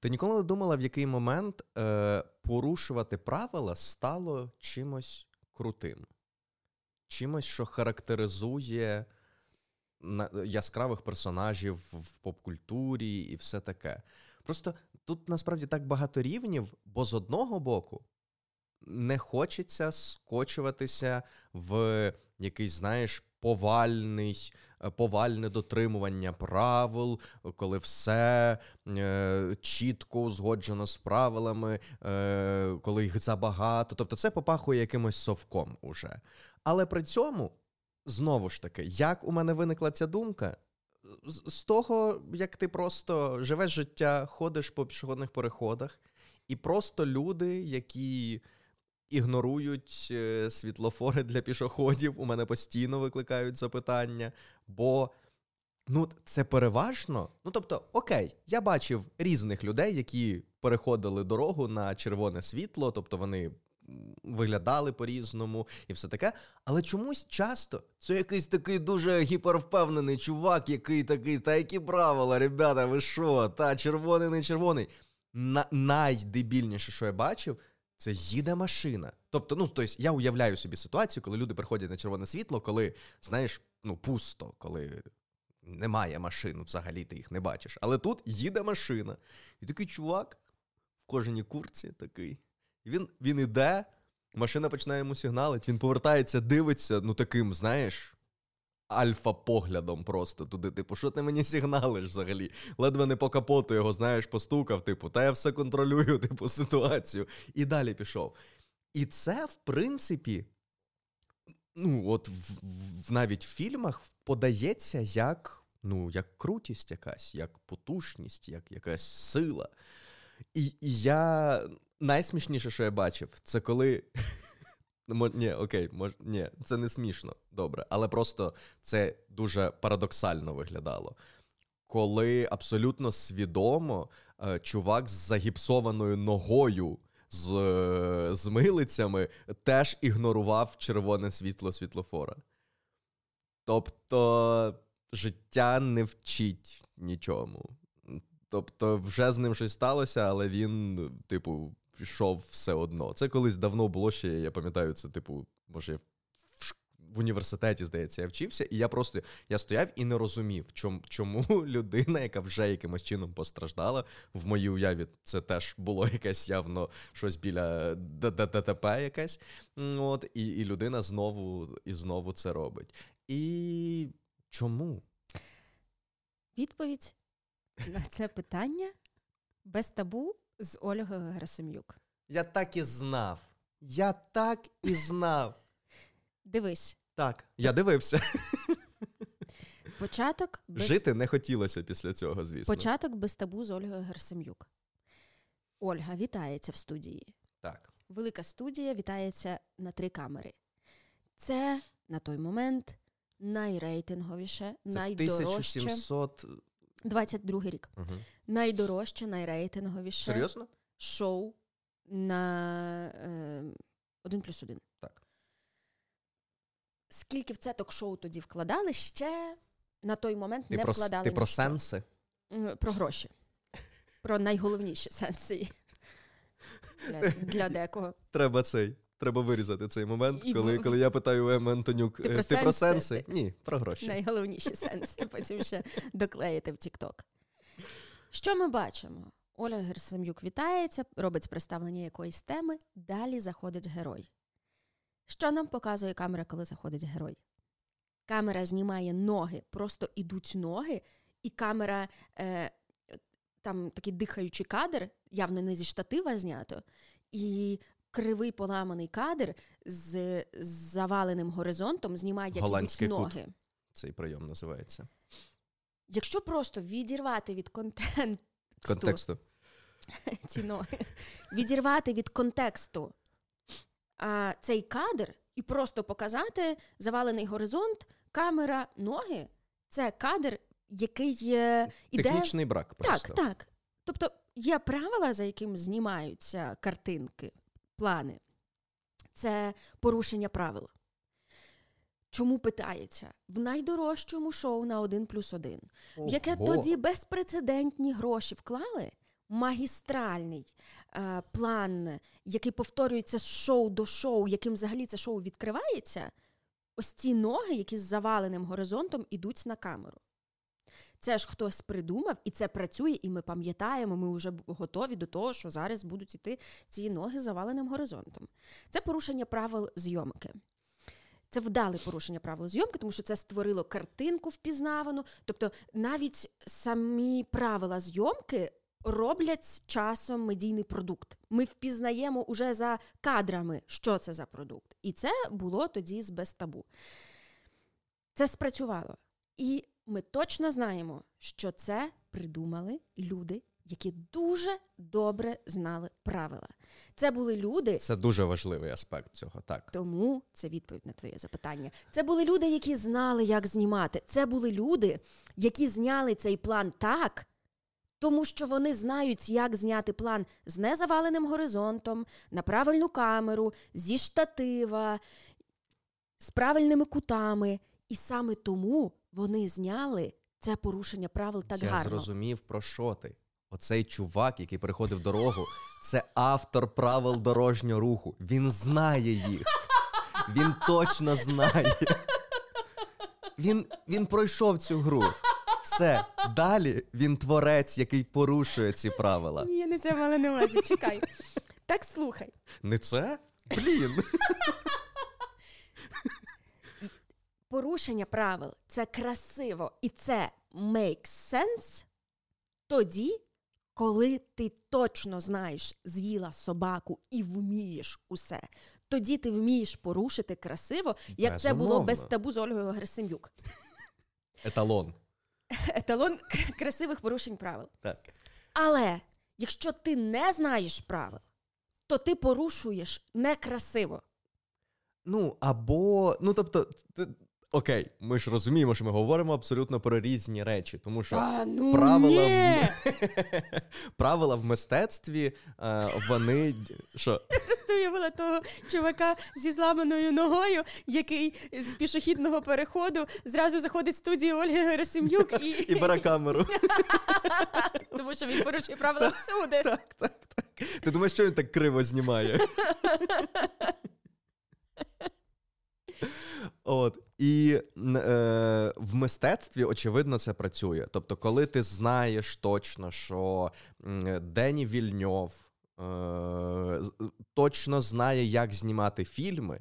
Ти ніколи не думала, в який момент е, порушувати правила стало чимось крутим, чимось, що характеризує яскравих персонажів в поп-культурі і все таке. Просто тут насправді так багато рівнів, бо з одного боку не хочеться скочуватися в якийсь, знаєш, повальний, е, повальне дотримування правил, коли все е, чітко узгоджено з правилами, е, коли їх забагато. Тобто це попахує якимось совком уже. Але при цьому, знову ж таки, як у мене виникла ця думка, з того, як ти просто живеш життя, ходиш по пішохідних переходах, і просто люди, які ігнорують е, світлофори для пішоходів, у мене постійно викликають запитання, бо. Ну, це переважно. Ну, тобто, окей, я бачив різних людей, які переходили дорогу на червоне світло, тобто вони виглядали по-різному і все таке. Але чомусь часто це якийсь такий дуже гіпервпевнений чувак, який такий, та які правила, ребята, ви що? Та червоний, не червоний. На- Найдебільніше, що я бачив, це їде машина. Тобто, ну тобто, я уявляю собі ситуацію, коли люди приходять на червоне світло, коли, знаєш, ну пусто, коли. Немає машин, взагалі ти їх не бачиш. Але тут їде машина. І такий чувак в кожній курці такий. І він він іде, машина починає йому сигналити, він повертається, дивиться, ну таким, знаєш, альфа-поглядом просто туди. Типу, що ти мені сигналиш взагалі? Ледве не по капоту його, знаєш, постукав, типу, та я все контролюю, типу, ситуацію. І далі пішов. І це, в принципі, ну, от в, в, навіть в фільмах подається як ну, як крутість якась, як потужність, як якась сила. І, і я найсмішніше, що я бачив, це коли. Ні, окей, мож... ні, це не смішно, добре. Але просто це дуже парадоксально виглядало. Коли абсолютно свідомо е, чувак з загіпсованою ногою з з милицями теж ігнорував червоне світло світлофора. Тобто життя не вчить нічому. Тобто, вже з ним щось сталося, але він, типу, пішов все одно. Це колись давно було ще, я пам'ятаю, це, типу, може, в, університеті, здається, я вчився, і я просто я стояв і не розумів, чому, чому людина, яка вже якимось чином постраждала, в моїй уяві це теж було якесь явно щось біля ДТП якесь. От, І і людина знову і знову це робить. І чому? Відповідь на це питання без табу з Ольгою Герасим'юк. Я так і знав. Я так і знав. Дивись. Так, я дивився. Початок без... Жити не хотілося після цього, звісно. Початок без табу з Ольгою Герасим'юк. Ольга вітається в студії. Так. Велика студія вітається на три камери. Це на той момент найрейтинговіше, найдорожче. 1700 22 рік. Угу. Найдорожче, найрейтинговіше Серйозно? шоу на е, 1 плюс 1. Так. Скільки в це ток-шоу тоді вкладали, ще на той момент ти не про, вкладали. Ти про ніщо. сенси? Про гроші. Про найголовніші сенси для, для декого. Треба цей. Треба вирізати цей момент, І коли в- коли я питаю у Еми Антонюк, Ти ти, про ти про сенси? сенси? Ні, про гроші. Найголовніші сенси, потім ще доклеїти в TikTok. Що ми бачимо? Оля Герсим'юк вітається, робить представлення якоїсь теми, далі заходить герой. Що нам показує камера, коли заходить герой? Камера знімає ноги, просто ідуть ноги, і камера, е, там такий дихаючий кадр, явно не зі штатива знято, і кривий поламаний кадр з, заваленим горизонтом знімає як Голландський кут. ноги. Цей прийом називається. Якщо просто відірвати від контенту Контексту. ці ноги, відірвати від контексту а, цей кадр і просто показати завалений горизонт, камера, ноги це кадр, який е, іде. Технічний брак просто. Так, так. Тобто є правила, за якими знімаються картинки, плани. Це порушення правил. Чому питається? В найдорожчому шоу на 1 плюс 1, в яке тоді безпрецедентні гроші вклали, магістральний е, план, який повторюється з шоу до шоу, яким взагалі це шоу відкривається, ось ці ноги, які з заваленим горизонтом ідуть на камеру. Це ж хтось придумав, і це працює, і ми пам'ятаємо, ми вже готові до того, що зараз будуть іти ці ноги з заваленим горизонтом. Це порушення правил зйомки. Це вдале порушення правил зйомки, тому що це створило картинку впізнавану. Тобто навіть самі правила зйомки роблять часом медійний продукт. Ми впізнаємо уже за кадрами, що це за продукт. І це було тоді з без табу. Це спрацювало. І ми точно знаємо, що це придумали люди, які дуже добре знали правила. Це були люди. Це дуже важливий аспект цього. Так тому це відповідь на твоє запитання. Це були люди, які знали, як знімати. Це були люди, які зняли цей план так. Тому що вони знають, як зняти план з незаваленим горизонтом, на правильну камеру, зі штатива, з правильними кутами. І саме тому вони зняли це порушення правил так Я гарно. Я зрозумів, про що ти. Оцей чувак, який переходив дорогу, це автор правил дорожнього руху. Він знає їх. Він точно знає. Він, Він пройшов цю гру. Все. Далі він творець, який порушує ці правила. Ні, не це мала на увазі. Чекай. Так слухай. Не це? Блін. Порушення правил це красиво і це makes sense тоді, коли ти точно знаєш, з'їла собаку і вмієш усе. Тоді ти вмієш порушити красиво, як це було без табу з Ольгою Герасим'юк. Еталон. Еталон красивих порушень правил. Так. Але якщо ти не знаєш правил, то ти порушуєш некрасиво. Ну, або. Ну, тобто, окей, ми ж розуміємо, що ми говоримо абсолютно про різні речі, тому що а, ну правила ні! в правила в мистецтві е, вони що? Просто уявила того чувака зі зламаною ногою, який з пішохідного переходу зразу заходить в студію Ольги Герасим'юк і І бере камеру. тому, що він порушує правила всюди. Так, так, так. Ти думаєш, що він так криво знімає? От і е, в мистецтві очевидно це працює. Тобто, коли ти знаєш точно, що Дені Вільньов е, точно знає, як знімати фільми,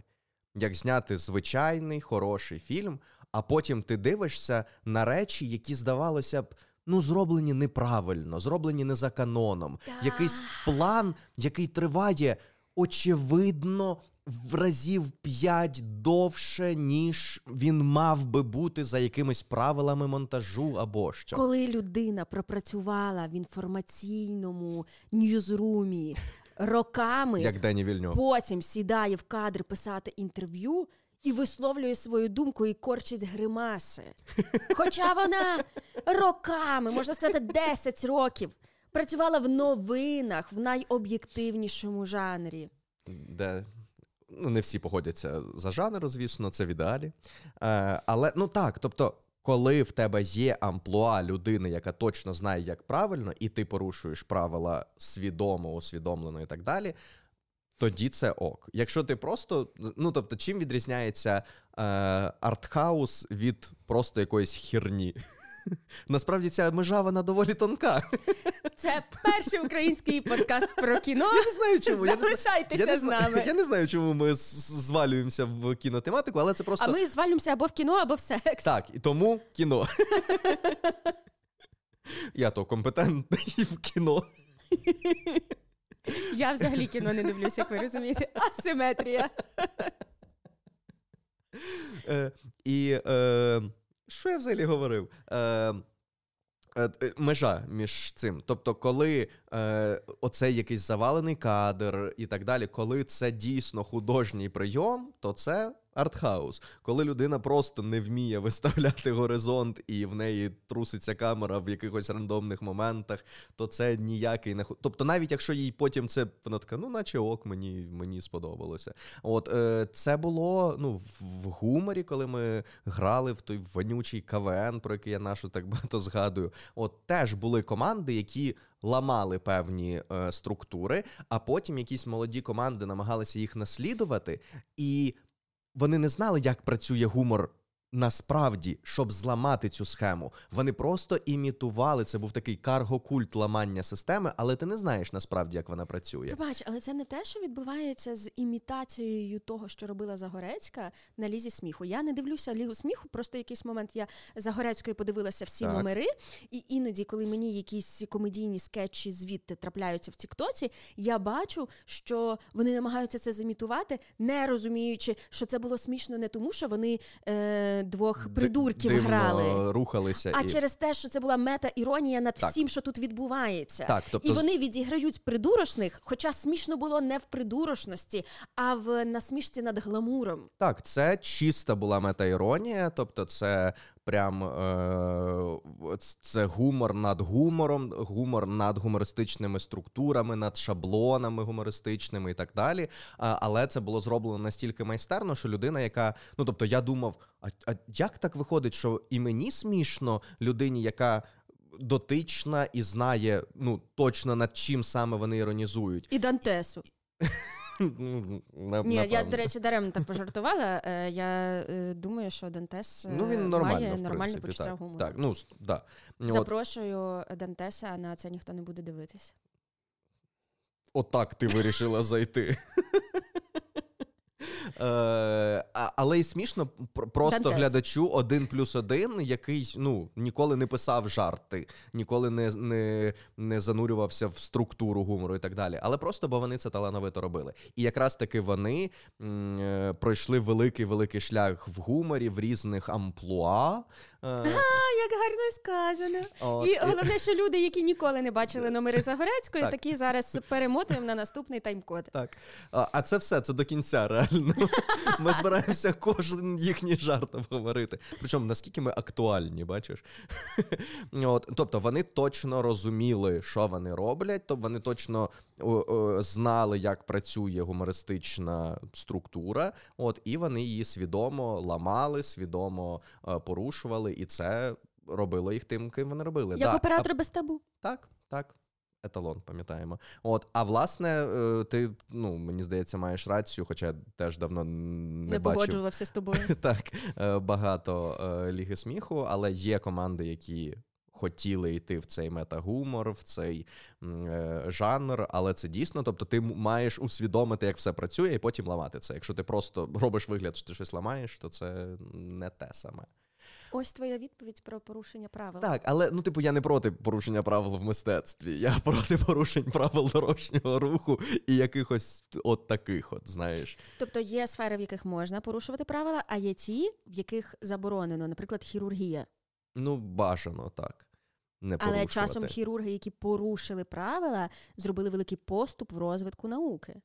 як зняти звичайний хороший фільм, а потім ти дивишся на речі, які здавалося б. Ну, зроблені неправильно, зроблені не за каноном. Да. Якийсь план, який триває, очевидно, в разів п'ять довше, ніж він мав би бути за якимись правилами монтажу або що. Коли людина пропрацювала в інформаційному ньюзрумі роками, Як Дені Вільньов. потім сідає в кадр писати інтерв'ю. І висловлює свою думку і корчить гримаси. Хоча вона роками, можна сказати, 10 років працювала в новинах в найоб'єктивнішому жанрі. Де ну, не всі погодяться за жанр, звісно, це в ідеалі. Е, але ну так, тобто, коли в тебе є амплуа людини, яка точно знає, як правильно, і ти порушуєш правила свідомо, усвідомлено і так далі. Тоді це ок. Якщо ти просто. Ну тобто, чим відрізняється е, артхаус від просто якоїсь херні? Насправді ця межа вона доволі тонка. Це перший український подкаст про кіно. Я не знаю, чому. Залишайтеся я не, з нами. Я не знаю, чому ми звалюємося в кінотематику, але це просто. А ми звалюємося або в кіно, або в секс. Так, і тому кіно. Я то компетентний в кіно. Я взагалі кіно не дивлюся, як ви розумієте. Асиметрія. Е, І е, що я взагалі говорив? Е, Межа між цим. Тобто, коли е, оцей якийсь завалений кадр і так далі, коли це дійсно художній прийом, то це артхаус. Коли людина просто не вміє виставляти горизонт і в неї труситься камера в якихось рандомних моментах, то це ніякий не Тобто, навіть якщо їй потім це вона така, ну наче ок, мені мені сподобалося. От е, це було ну, в гуморі, коли ми грали в той вонючий КВН, про який я нашу так багато згадую. От теж були команди, які ламали певні е, структури, а потім якісь молоді команди намагалися їх наслідувати, і вони не знали, як працює гумор Насправді, щоб зламати цю схему, вони просто імітували. Це був такий карго-культ ламання системи, але ти не знаєш насправді, як вона працює. Бач, але це не те, що відбувається з імітацією того, що робила Загорецька на лізі сміху. Я не дивлюся лігу сміху. Просто якийсь момент я Загорецькою подивилася всі так. номери, і іноді, коли мені якісь комедійні скетчі звідти трапляються в Тіктоці, я бачу, що вони намагаються це зімітувати, не розуміючи, що це було смішно не тому, що вони. Е- двох придурків Дивно грали, рухалися а і... через те, що це була мета-іронія над так. всім, що тут відбувається. Так, тобто... І вони відіграють придурошних, хоча смішно було не в придурошності, а в насмішці над гламуром. Так, це чиста була мета-іронія, тобто це прям е, це гумор над гумором, гумор над гумористичними структурами, над шаблонами гумористичними і так далі. Але це було зроблено настільки майстерно, що людина, яка ну тобто, я думав, а, а як так виходить, що і мені смішно людині, яка. Дотична і знає ну точно над чим саме вони іронізують, і Дантесу. Ні, я, до речі, даремно так пожартувала. Е, я е, думаю, що Дантес ну, він нормально, має нормальне почуття так, гумору. Так, ну, да. Запрошую Дантеса, на це ніхто не буде дивитись. Отак ти вирішила зайти. Е, але й смішно просто Дантес. глядачу один плюс один, який ну, ніколи не писав жарти, ніколи не не, не занурювався в структуру гумору і так далі. Але просто бо вони це талановито робили. І якраз таки вони м, е, пройшли великий великий шлях в гуморі в різних амплуа. Е, а, Як гарно сказано. От, і головне, що люди, які ніколи не бачили номери Загорецької, так. такі зараз перемотуємо на наступний тайм-код. Так. А, а це все, це до кінця, реально. Ми збираємося кожен їхній жарт обговорити. Причому наскільки ми актуальні, бачиш? От, Тобто вони точно розуміли, що вони роблять, тобто вони точно знали, як працює гумористична структура, от, і вони її свідомо ламали, свідомо е, порушували, і це робило їх тим, ким вони робили. Як да, оператор а... без табу. Так, так еталон, пам'ятаємо. От, а власне, е, ти ну мені здається, маєш рацію, хоча я теж давно не, не бачив. погоджувався з тобою. Так, е, багато ліги сміху, але є команди, які. Хотіли йти в цей метагумор, в цей е, жанр, але це дійсно. Тобто, ти маєш усвідомити, як все працює, і потім ламати це. Якщо ти просто робиш вигляд, що ти щось ламаєш, то це не те саме. Ось твоя відповідь про порушення правил. Так, але ну, типу, я не проти порушення правил в мистецтві. Я проти порушень правил дорожнього руху і якихось от таких, от знаєш. Тобто є сфери, в яких можна порушувати правила, а є ті, в яких заборонено, наприклад, хірургія. Ну, бажано так. Не Але часом хірурги, які порушили правила, зробили великий поступ в розвитку науки.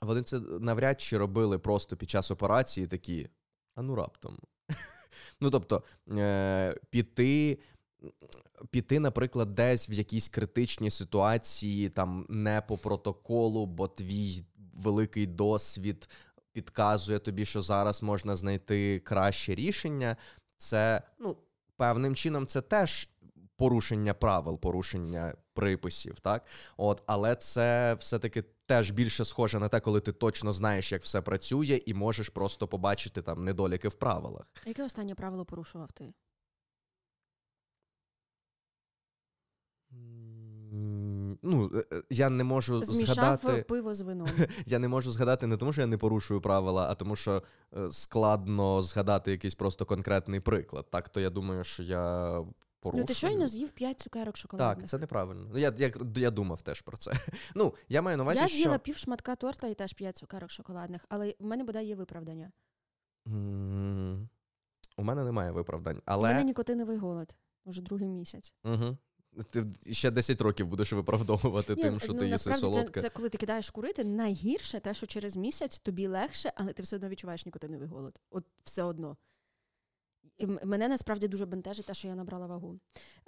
Вони це навряд чи робили просто під час операції такі, а ну раптом. Ну тобто е, піти. Піти, наприклад, десь в якійсь критичній ситуації, там не по протоколу, бо твій великий досвід підказує тобі, що зараз можна знайти краще рішення. Це ну, певним чином це теж порушення правил, порушення приписів, так? От, але це все-таки теж більше схоже на те, коли ти точно знаєш, як все працює, і можеш просто побачити там недоліки в правилах. Яке останнє правило порушував ти? Ну, е, е, я не можу Змішав згадати пиво з вином. Я не можу згадати не тому, що я не порушую правила, а тому, що е, складно згадати якийсь просто конкретний приклад. Так, то я думаю, що я порушую. Ну, ти щойно з'їв 5 цукерок шоколадних. Так, це неправильно. Ну, я я, я думав теж про це. Ну, Я маю на увазі, Я з'їла пів шматка торта і теж 5 цукерок шоколадних, але в мене бодай є виправдання. Mm, у мене немає виправдань. але... У мене нікотиновий голод уже другий місяць. Угу. Ти ще 10 років будеш виправдовувати Ні, тим, що ну, ти їси солодке. Це, це коли ти кидаєш курити, найгірше те, що через місяць тобі легше, але ти все одно відчуваєш нікотиновий голод. От все одно. І Мене насправді дуже бентежить те, що я набрала вагу.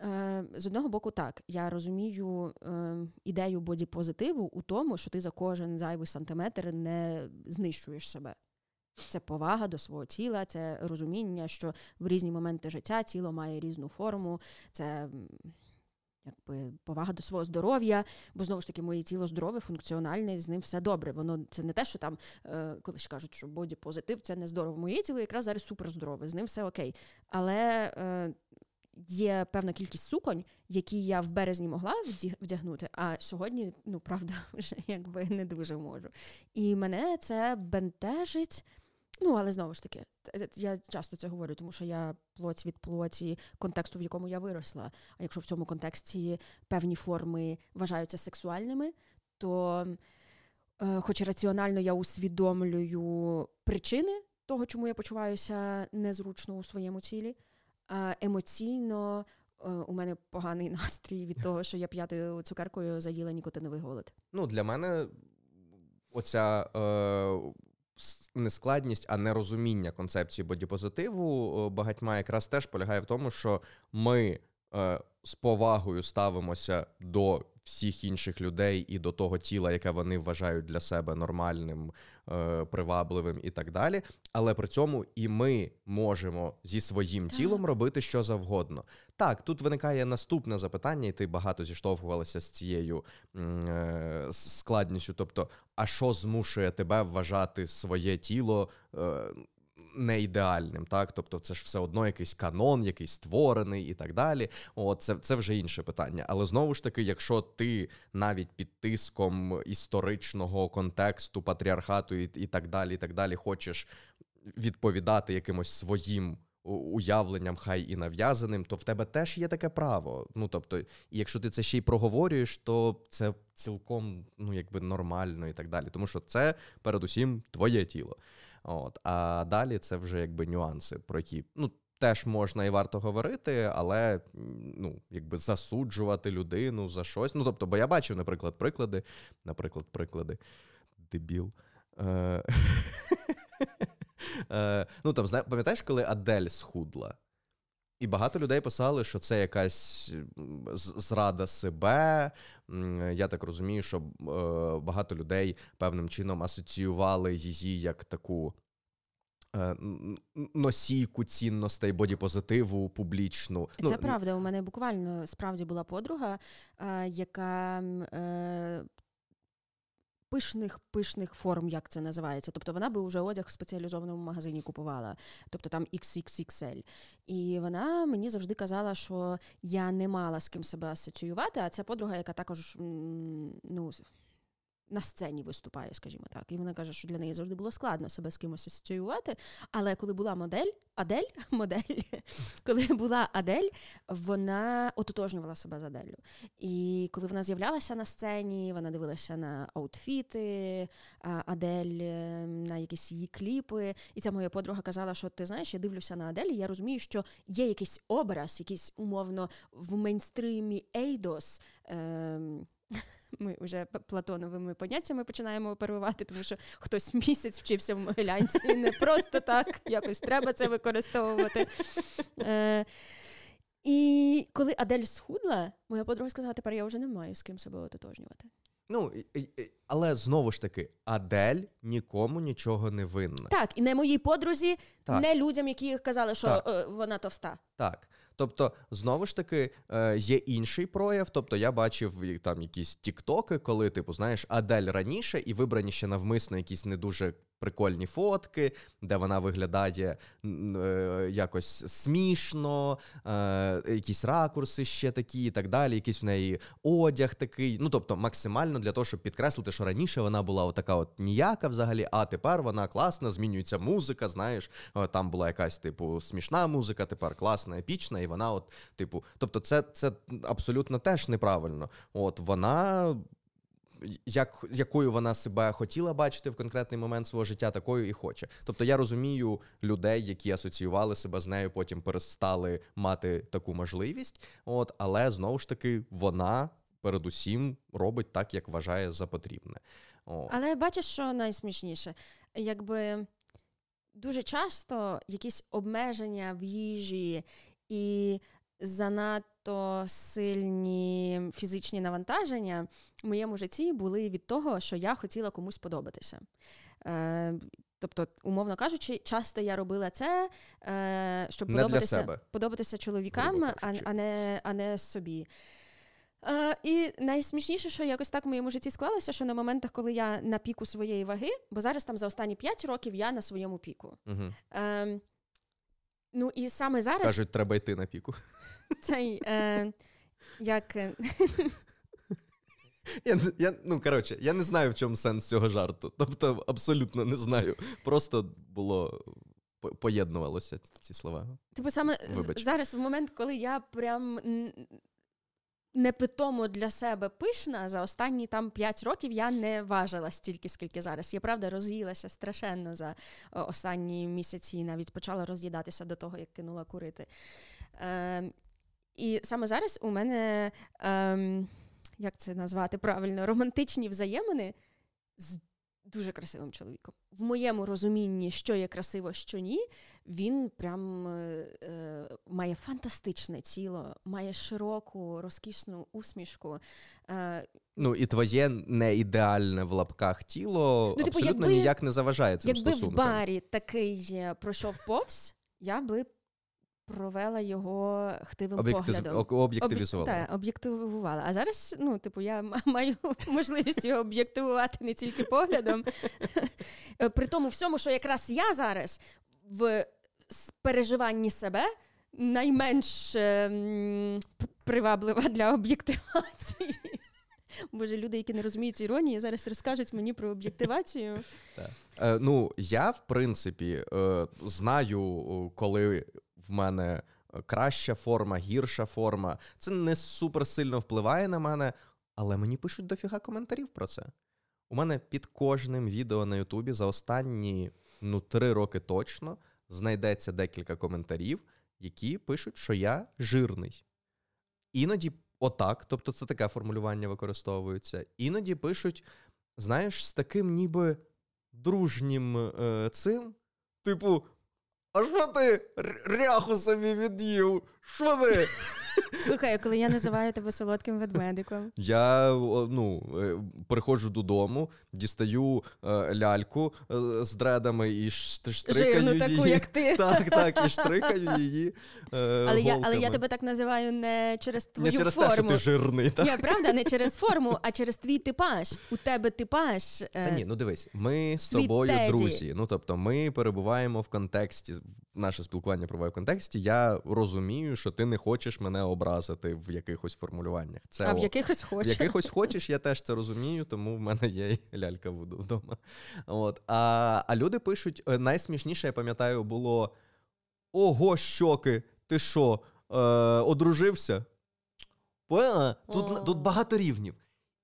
Е, З одного боку, так, я розумію е, ідею бодіпозитиву у тому, що ти за кожен зайвий сантиметр не знищуєш себе. Це повага до свого тіла, це розуміння, що в різні моменти життя тіло має різну форму, це якби повага до свого здоров'я, бо знову ж таки моє тіло здорове, функціональне, з ним все добре. Воно це не те, що там, е, коли ж кажуть, що боді позитив, це не здорово. Моє тіло якраз зараз супер здорове, з ним все окей. Але е, є певна кількість суконь, які я в березні могла вдягнути, а сьогодні, ну правда, вже якби не дуже можу. І мене це бентежить. Ну, але знову ж таки, я часто це говорю, тому що я плоть від плоті контексту, в якому я виросла. А якщо в цьому контексті певні форми вважаються сексуальними, то, е, хоч раціонально я усвідомлюю причини того, чому я почуваюся незручно у своєму тілі, а емоційно е, у мене поганий настрій від того, що я п'ятою цукеркою заїла нікотиновий голод. Ну, для мене оця. Е не а а нерозуміння концепції бодіпозитиву е, багатьма якраз теж полягає в тому, що ми е, з повагою ставимося до всіх інших людей і до того тіла, яке вони вважають для себе нормальним, е, привабливим і так далі. Але при цьому і ми можемо зі своїм так. тілом робити що завгодно. Так, тут виникає наступне запитання, і ти багато зіштовхувалася з цією е, складністю. Тобто, а що змушує тебе вважати своє тіло? Не ідеальним, так тобто це ж все одно якийсь канон, якийсь створений і так далі. О, це це вже інше питання. Але знову ж таки, якщо ти навіть під тиском історичного контексту, патріархату і, і так далі, і так далі, хочеш відповідати якимось своїм. Уявленням, хай і нав'язаним, то в тебе теж є таке право. Ну тобто, і якщо ти це ще й проговорюєш, то це цілком ну якби нормально і так далі. Тому що це передусім твоє тіло. От, А далі це вже якби нюанси, про які ну, теж можна і варто говорити, але ну, якби засуджувати людину за щось. Ну, тобто, бо я бачив, наприклад, приклади, наприклад, приклади, дебіл. Е, е, ну там, пам'ятаєш, коли Адель схудла? І багато людей писали, що це якась зрада себе. Я так розумію, що е, багато людей певним чином асоціювали її як таку. Е, носійку цінностей бодіпозитиву публічну. Це ну, правда. У мене буквально справді була подруга, е, яка пишних пишних форм, як це називається. Тобто вона би вже одяг в спеціалізованому магазині купувала, тобто там XXXL. І вона мені завжди казала, що я не мала з ким себе асоціювати, а ця подруга, яка також ну на сцені виступає, скажімо так. І вона каже, що для неї завжди було складно себе з кимось асоціювати. Але коли була модель, Адель, модель, коли була Адель, вона ототожнювала себе з Аделлю. І коли вона з'являлася на сцені, вона дивилася на аутфіти, Адель, е, на якісь її кліпи. І ця моя подруга казала, що ти знаєш, я дивлюся на Адель, і я розумію, що є якийсь образ, якийсь умовно в мейнстримі Ейдос. Ем, ми вже платоновими поняттями починаємо оперувати, тому що хтось місяць вчився в Могилянці, і не просто так, якось треба це використовувати. Е, І коли Адель схудла, моя подруга сказала, тепер я вже не маю з ким себе ототожнювати. Ну, але знову ж таки, Адель нікому нічого не винна. Так, і не моїй подрузі, так. не людям, які казали, що так. Е, вона товста. Так. Тобто, знову ж таки, е, є інший прояв. Тобто, я бачив там якісь тіктоки, коли, типу, знаєш, Адель раніше і вибрані ще навмисно якісь не дуже прикольні фотки, де вона виглядає е, якось смішно, е, якісь ракурси ще такі, і так далі. Якийсь в неї одяг такий. Ну тобто, максимально для того, щоб підкреслити, що раніше вона була отака от ніяка взагалі, а тепер вона класна, змінюється музика. Знаєш, там була якась типу смішна музика, тепер класна, епічна, і вона, от, типу, тобто, це, це абсолютно теж неправильно. От вона як, якою вона себе хотіла бачити в конкретний момент свого життя, такою і хоче. Тобто я розумію людей, які асоціювали себе з нею, потім перестали мати таку можливість. От, але знову ж таки, вона передусім робить так, як вважає за потрібне. О. Але бачиш, що найсмішніше, якби дуже часто якісь обмеження в їжі і занадто сильні фізичні навантаження в моєму житті були від того, що я хотіла комусь подобатися. Е, Тобто, умовно кажучи, часто я робила це, е, щоб не подобатися для себе. подобатися чоловікам, а, а, не, а не собі. Е, І найсмішніше, що якось так в моєму житті склалося, що на моментах, коли я на піку своєї ваги, бо зараз там за останні 5 років я на своєму піку. Угу. Ну і саме зараз кажуть, треба йти на піку. Цей е, як. Е, я, я, Ну, коротше, я не знаю, в чому сенс цього жарту. Тобто, абсолютно не знаю. Просто було поєднувалося ці слова. Типу, саме Вибач. зараз, в момент, коли я прям непитомо для себе пишна, за останні там 5 років я не важила стільки, скільки зараз. Я правда роз'їлася страшенно за останні місяці, навіть почала роз'їдатися до того, як кинула курити. Е, І саме зараз у мене, е, як це назвати правильно, романтичні взаємини з дуже красивим чоловіком. В моєму розумінні, що є красиво, що ні, він прям е, е, має фантастичне тіло, має широку, розкішну усмішку. Е, Ну і твоє не ідеальне в лапках тіло ну, типу, абсолютно якби, ніяк не заважає цим якби стосункам. Якби в барі такий пройшов повз, я би провела його хтивим Об'єктив... поглядом. Об'єктивізувала. Так, об'єктивувала. А зараз, ну, типу, я маю можливість його об'єктивувати не тільки поглядом. При тому всьому, що якраз я зараз в переживанні себе найменш ем, приваблива для об'єктивації. Боже, люди, які не розуміють іронії, зараз розкажуть мені про об'єктивацію. Е, ну, я, в принципі, е, знаю, коли в мене краща форма, гірша форма. Це не супер сильно впливає на мене, але мені пишуть дофіга коментарів про це. У мене під кожним відео на Ютубі за останні ну, три роки точно знайдеться декілька коментарів, які пишуть, що я жирний. Іноді отак, тобто це таке формулювання використовується. Іноді пишуть, знаєш, з таким ніби дружнім е, цим, типу, а що ти ряху собі від'їв? Що ти? Слухай, коли я називаю тебе солодким ведмедиком. Я ну, е, приходжу додому, дістаю е, ляльку е, з дредами і штрикаю Жирну її. таку, як ти. Так, так, і штрикаю її. Але я але я тебе так називаю не через твою не через форму. те, що ти жирний. так? Ні, правда, не через форму, а через твій типаж. У тебе типаж. Та ні, ну дивись, ми з тобою теді. друзі. Ну тобто, ми перебуваємо в контексті, наше спілкування проває в контексті. Я розумію, що ти не хочеш мене образити в якихось формулюваннях. Це А в якихось хочеш. В якихось хочеш, я теж це розумію, тому в мене є лялька вдома. От. А а люди пишуть: е, найсмішніше, я пам'ятаю, було: Ого, щоки, ти що, е, одружився? Тут, тут багато рівнів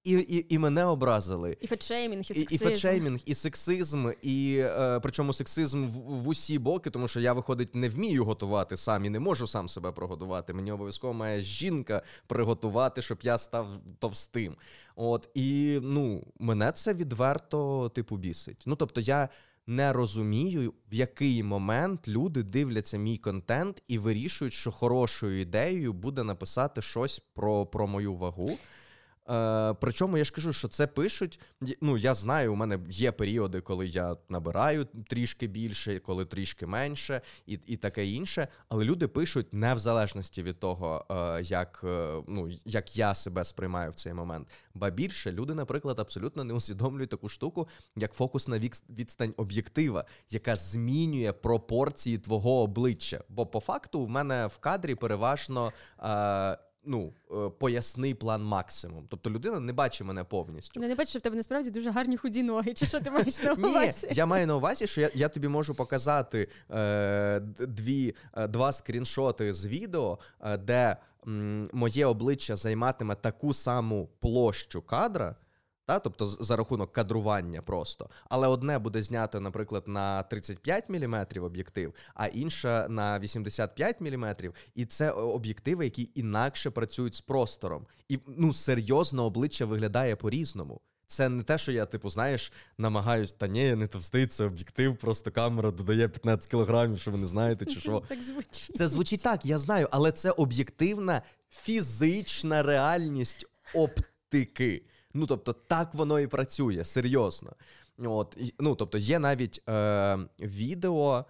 і і, і мене образили. І фетшеймінг, і сексизм. І, і фетшеймінг, і сексизм, і е, причому сексизм в, в усі боки, тому що я, виходить, не вмію готувати сам і не можу сам себе прогодувати. Мені обов'язково має жінка приготувати, щоб я став товстим. От і ну, мене це відверто типу бісить. Ну тобто, я. Не розумію, в який момент люди дивляться мій контент і вирішують, що хорошою ідеєю буде написати щось про про мою вагу. Е, Причому я ж кажу, що це пишуть. Ну, я знаю, у мене є періоди, коли я набираю трішки більше, коли трішки менше, і і таке інше. Але люди пишуть не в залежності від того, е, як е, ну, як я себе сприймаю в цей момент. Ба більше люди, наприклад, абсолютно не усвідомлюють таку штуку, як фокусна відстань об'єктива, яка змінює пропорції твого обличчя. Бо по факту в мене в кадрі переважно. Е, ну, е, поясний план максимум. Тобто людина не бачить мене повністю. Не, не бачить, що в тебе насправді дуже гарні худі ноги. Чи що ти маєш на увазі? Ні, Я маю на увазі, що я я тобі можу показати е, дві, е, два скріншоти з відео, е, де м, моє обличчя займатиме таку саму площу кадра. Та, тобто за рахунок кадрування просто. Але одне буде знято, наприклад, на 35 мм об'єктив, а інше на 85 мм. І це об'єктиви, які інакше працюють з простором. І ну серйозно обличчя виглядає по-різному. Це не те, що я, типу, знаєш, намагаюсь, та ні, я не товстий, це об'єктив, просто камера додає 15 кілограмів, що ви не знаєте, чи що. Так звучить. Це звучить так, я знаю, але це об'єктивна фізична реальність оптики. Ну, тобто, так воно і працює, серйозно. От, ну, Тобто, є навіть е, відео.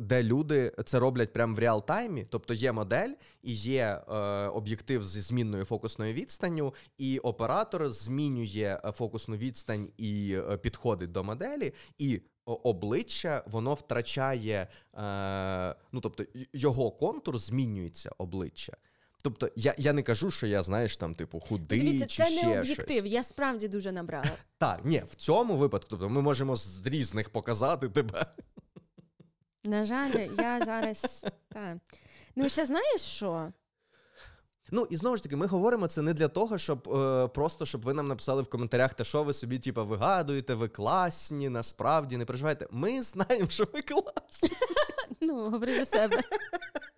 Де люди це роблять прямо в реал-таймі, тобто є модель і є е, об'єктив зі змінною фокусною відстанню, і оператор змінює е, фокусну відстань і е, підходить до моделі, і обличчя воно втрачає, е, ну тобто його контур змінюється обличчя. Тобто я я не кажу, що я, знаєш, там, типу, худий Дивіться, чи це ще не об'єктив, щось. я справді дуже набрала. Так, ні, в цьому випадку, тобто ми можемо з різних показати тебе. На жаль, я зараз. Та. Ну, ще знаєш що? Ну і знову ж таки, ми говоримо це не для того, щоб е, просто щоб ви нам написали в коментарях, те, що ви собі, типу, вигадуєте, ви класні, насправді не переживайте. Ми знаємо, що ви класні. Ну, говори за себе.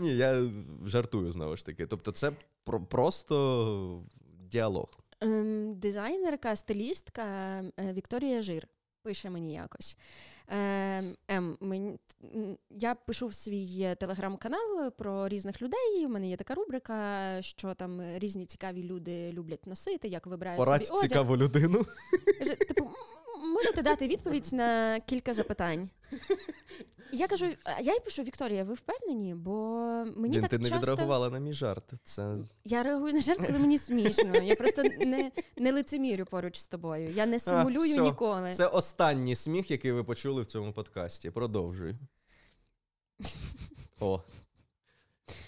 Ні, я жартую знову ж таки. Тобто, це про- просто діалог. Ем, Дизайнерка, стилістка е, Вікторія Жир пише мені якось. Ем, Ем, мені, м, я пишу в свій телеграм-канал про різних людей. У мене є така рубрика, що там різні цікаві люди люблять носити, як вибирають Порадь собі одяг. цікаву людину. Каже, типу, м- можете дати відповідь на кілька запитань. Я кажу, а я й пишу, Вікторія, ви впевнені? Бо мені Блін, так ти не часто... відреагувала на мій жарт. Це Я реагую на жарт, коли мені смішно. Я просто не, не лицемірю поруч з тобою. Я не симулюю все. ніколи. Це останній сміх, який ви почули в цьому подкасті. Продовжуй. О.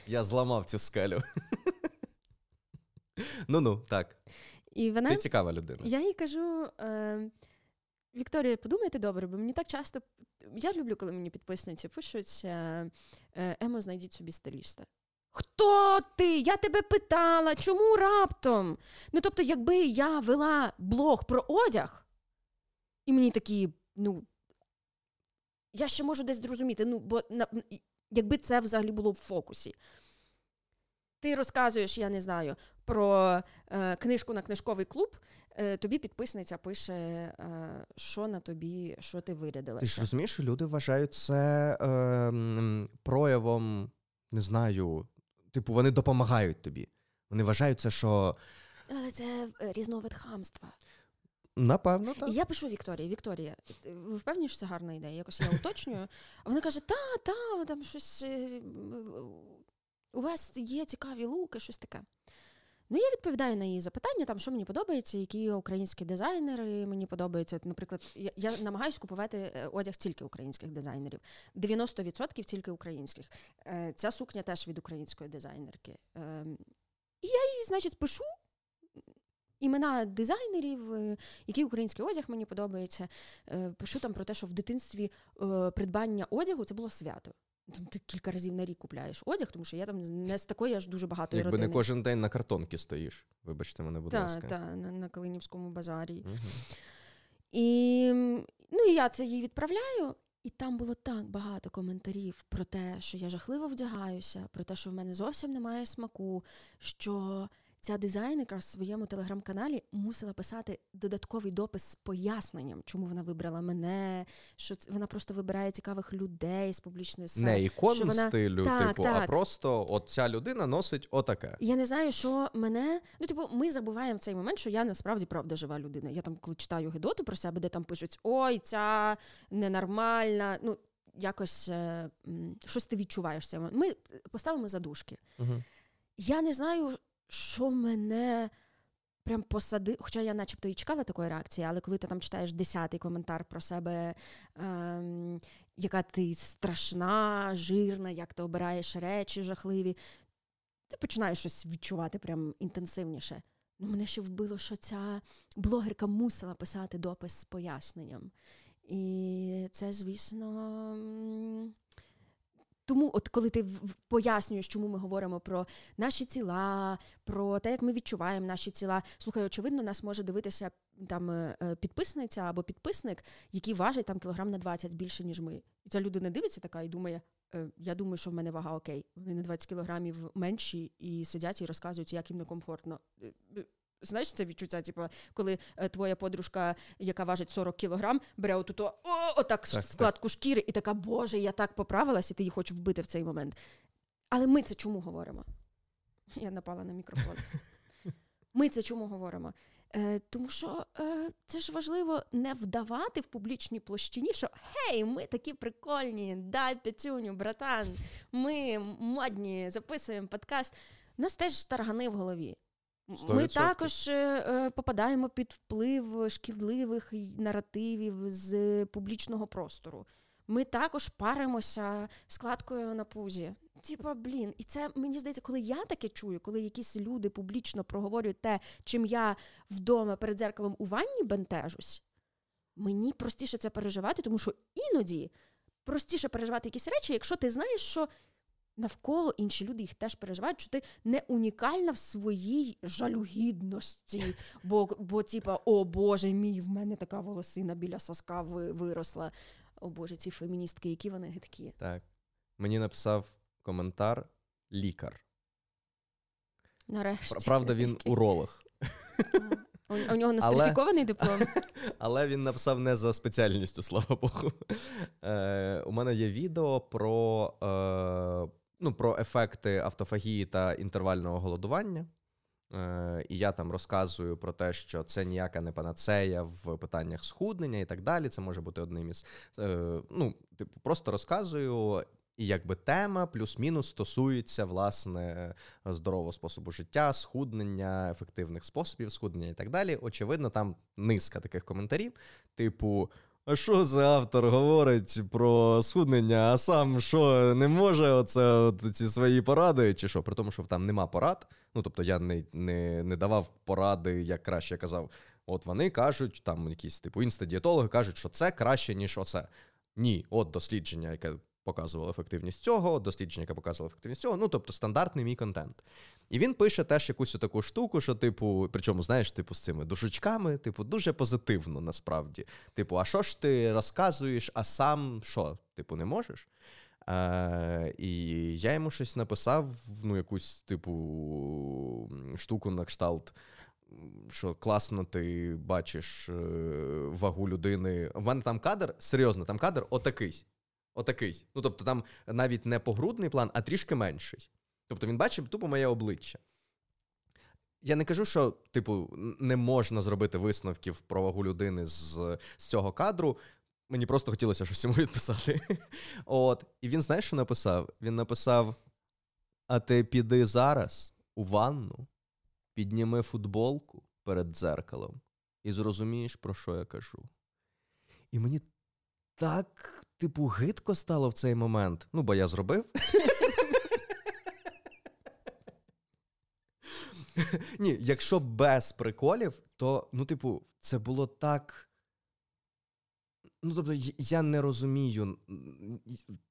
Я зламав цю скелю. Ну ну, так. І вона Ти цікава людина. я їй кажу: е, Вікторія, подумайте добре, бо мені так часто. Я люблю, коли мені підписниці пишуть: е, е, Емо, знайдіть собі стиліста. Хто ти? Я тебе питала, чому раптом? Ну тобто, якби я вела блог про одяг, і мені такі, ну. Я ще можу десь зрозуміти, ну, бо на, якби це взагалі було в фокусі. Ти розказуєш, я не знаю, про е, книжку на книжковий клуб, е, тобі підписниця пише, е, що на тобі, що ти вирядилася. Ти ж розумієш, що люди вважають це е, проявом, не знаю, типу, вони допомагають тобі. Вони вважають це, що Але це е, різновид хамства. напевно так. Я пишу Вікторії, Вікторія, ви впевнені, що це гарна ідея? Якось я уточнюю. А вона каже: та, та, там щось. У вас є цікаві луки, щось таке. Ну, я відповідаю на її запитання, там, що мені подобається, які українські дизайнери мені подобаються. Наприклад, я, я намагаюся купувати е, одяг тільки українських дизайнерів. 90% тільки українських. Е, Ця сукня теж від української дизайнерки. Ем, І я їй, значить, пишу імена дизайнерів, е, який український одяг мені подобається. Пишу там про те, що в дитинстві придбання одягу це було свято. Там ти кілька разів на рік купляєш одяг, тому що я там не з такої аж дуже багато Якби родини. не кожен день на картонки стоїш. Вибачте мене, будь Так, ласка. так, на, на Калинівському базарі. Мгм. І, ну, і я це їй відправляю. І там було так багато коментарів про те, що я жахливо вдягаюся, про те, що в мене зовсім немає смаку, що ця дизайнерка в своєму телеграм-каналі мусила писати додатковий допис з поясненням, чому вона вибрала мене, що ц- вона просто вибирає цікавих людей з публічної сфери. Не ікон що вона- стилю, Так, типу, а просто от ця людина носить отаке. Я не знаю, що мене. Ну, типу, ми забуваємо в цей момент, що я насправді правда жива людина. Я там, коли читаю гидоти про себе, де там пишуть ой, ця ненормальна. Ну, якось е, щось ти відчуваєш. Ми поставимо задушки. Угу. Я не знаю, що мене прям посадив. Хоча я начебто і чекала такої реакції, але коли ти там читаєш десятий коментар про себе, ем, яка ти страшна, жирна, як ти обираєш речі жахливі, ти починаєш щось відчувати прям інтенсивніше. Ну, мене ще вбило, що ця блогерка мусила писати допис з поясненням. І це, звісно, Тому, от коли ти пояснюєш, чому ми говоримо про наші тіла, про те, як ми відчуваємо наші тіла, слухай, очевидно, нас може дивитися там е, е, підписниця або підписник, який важить там кілограм на 20 більше, ніж ми. І ця людина дивиться така і думає: «Е, я думаю, що в мене вага окей. Вони на 20 кілограмів менші і сидять і розказують, як їм некомфортно. Знаєш, це відчуття, типу, коли е, твоя подружка, яка важить 40 кілограм, бере оту то, о, отак так, складку так. шкіри, і така, Боже, я так поправилась, і ти її хочеш вбити в цей момент. Але ми це чому говоримо? Я напала на мікрофон. Ми це чому говоримо? Е, Тому що е, це ж важливо не вдавати в публічній площині, що гей, ми такі прикольні, дай п'ятюню, братан, ми модні, записуємо подкаст. У нас теж таргани в голові. 100%. Ми також е, е, попадаємо під вплив шкідливих наративів з публічного простору. Ми також паримося складкою на пузі. Типа, блін, і це мені здається, коли я таке чую, коли якісь люди публічно проговорюють те, чим я вдома перед дзеркалом у ванні бентежусь, мені простіше це переживати, тому що іноді простіше переживати якісь речі, якщо ти знаєш, що навколо інші люди їх теж переживають, що ти не унікальна в своїй жалюгідності. Бо, бо типа, о Боже мій, в мене така волосина біля соска виросла. О Боже, ці феміністки, які вони гидкі. Так. Мені написав коментар лікар. Нарешті. Правда, він уролог. У нього нострифікований диплом. Але він написав не за спеціальністю, слава Богу. Е, У мене є відео про е, ну, про ефекти автофагії та інтервального голодування. Е, І я там розказую про те, що це ніяка не панацея в питаннях схуднення і так далі. Це може бути одним із. Е, ну, типу, просто розказую. І якби тема плюс-мінус стосується власне здорового способу життя, схуднення, ефективних способів схуднення і так далі. Очевидно, там низка таких коментарів, типу. А що за автор говорить про схуднення, а сам що не може оце от ці свої поради, чи що? При тому, що там нема порад. Ну тобто я не не, не давав поради, як краще казав. От вони кажуть, там якісь типу інстадієтологи кажуть, що це краще, ніж оце. Ні, от дослідження, яке показувало ефективність цього, дослідження, яке показувало ефективність цього. Ну, тобто стандартний мій контент. І він пише теж якусь таку штуку, що, типу, причому, знаєш, типу, з цими душечками, типу, дуже позитивно насправді. Типу, а що ж ти розказуєш, а сам що? Типу, не можеш? Е, І я йому щось написав, ну, якусь, типу, штуку на кшталт. Що класно ти бачиш е, вагу людини. В мене там кадр, серйозно, там кадр отакий. Отакий. Ну, тобто, там навіть не погрудний план, а трішки менший. Тобто він бачив тупо моє обличчя. Я не кажу, що, типу, не можна зробити висновків про вагу людини з з цього кадру. Мені просто хотілося щось йому відписати. От. І він, знаєш, що написав? Він написав: А ти піди зараз у ванну, підніми футболку перед дзеркалом і зрозумієш, про що я кажу. І мені так, типу, гидко стало в цей момент. Ну, бо я зробив. Ні, якщо без приколів, то, ну, типу, це було так. Ну, тобто, я не розумію,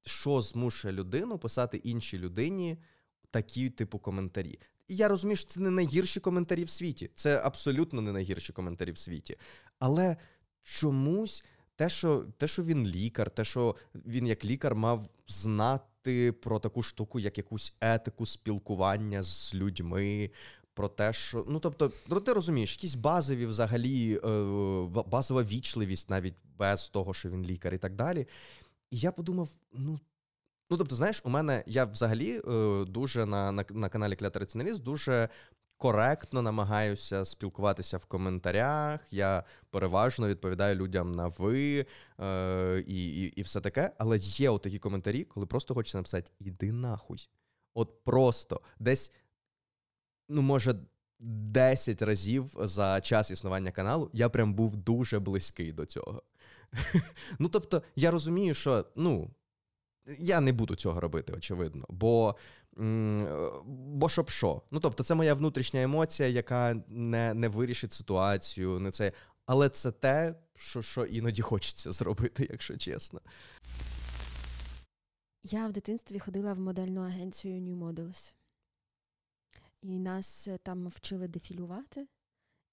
що змушує людину писати іншій людині такі, типу, коментарі. я розумію, що це не найгірші коментарі в світі. Це абсолютно не найгірші коментарі в світі. Але чомусь те, що те, що він лікар, те, що він як лікар мав знати про таку штуку, як якусь етику спілкування з людьми. Про те, що ну тобто, ну, ти розумієш, якісь базові взагалі, е, базова вічливість навіть без того, що він лікар, і так далі. І я подумав: ну ну тобто, знаєш, у мене я взагалі е, дуже на на, на каналі Раціоналіст дуже коректно намагаюся спілкуватися в коментарях. Я переважно відповідаю людям на ви е, і, і і, все таке. Але є отакі коментарі, коли просто хочеться написати Іди нахуй. От просто десь, ну, може. 10 разів за час існування каналу я прям був дуже близький до цього. Ну, тобто, я розумію, що ну, я не буду цього робити, очевидно. Бо Бо щоб що? Ну тобто, це моя внутрішня емоція, яка не не вирішить ситуацію, не це. Але це те, що що іноді хочеться зробити, якщо чесно. Я в дитинстві ходила в модельну агенцію New Models. І нас е, там вчили дефілювати.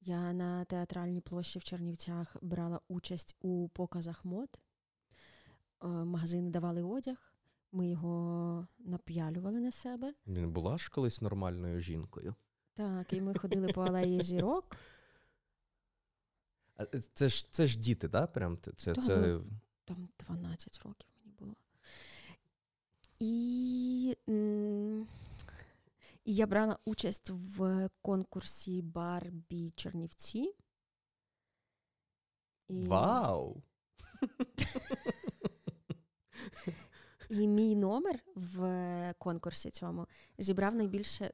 Я на театральній площі в Чернівцях брала участь у показах мод. Е, Магазини давали одяг, ми його нап'ялювали на себе. Не була ж колись нормальною жінкою. Так, і ми ходили по алеї зірок. Е, це ж це ж діти, да? Прям це, це, Так. це... Там 12 років мені було. І, і я брала участь в конкурсі Барбі Чернівці. І, Вау! і мій номер в конкурсі цьому зібрав найбільше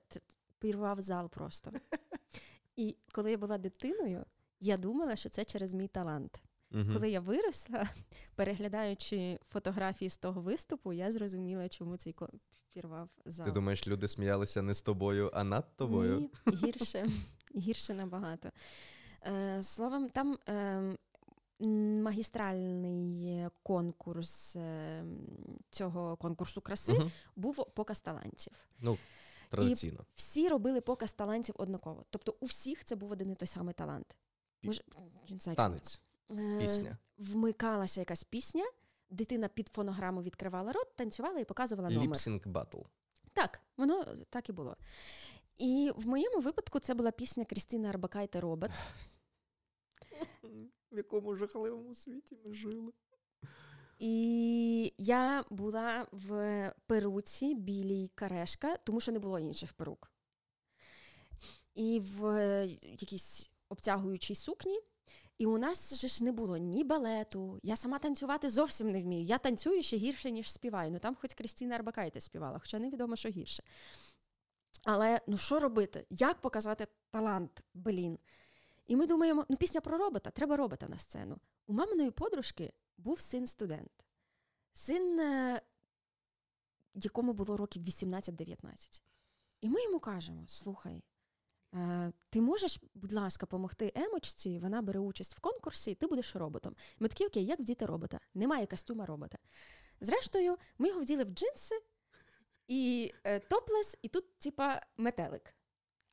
пірвав зал просто. І коли я була дитиною, я думала, що це через мій талант. Мгм. Коли я виросла, переглядаючи фотографії з того виступу, я зрозуміла, чому цей ко- впірвав зал. Ти думаєш, люди сміялися не з тобою, а над тобою? Ні, гірше, гірше набагато. Е, словом, там е, м, магістральний конкурс е, цього конкурсу краси Мгм. був показ талантів. Ну, традиційно. Всі робили показ талантів однаково. Тобто у всіх це був один і той самий талант. Може, не знаю, Танець, Е, пісня. Вмикалася якась пісня, дитина під фонограму відкривала рот, танцювала і показувала номер. Lip sync battle. Так, воно так і було. І в моєму випадку це була пісня Крістіни Орбакайте Робот. В якому жахливому світі ми жили. І я була в перуці білій каре́шка, тому що не було інших перук. І в е, якійсь обтягуючій сукні. І у нас ж не було ні балету. Я сама танцювати зовсім не вмію. Я танцюю ще гірше, ніж співаю. Ну там хоч Крістіна Арбакайте співала, хоча невідомо, що гірше. Але ну що робити? Як показати талант, блін? І ми думаємо, ну пісня про робота, треба робота на сцену. У маминої подружки був син студент. Син, е, якому було років 18-19. І ми йому кажемо: слухай, е, ти можеш, будь ласка, допомогти Емочці, вона бере участь в конкурсі, ти будеш роботом. Ми такі, окей, як вдіти робота? Немає костюма робота. Зрештою, ми його вділи в джинси і е, топлес, і тут, типа, метелик.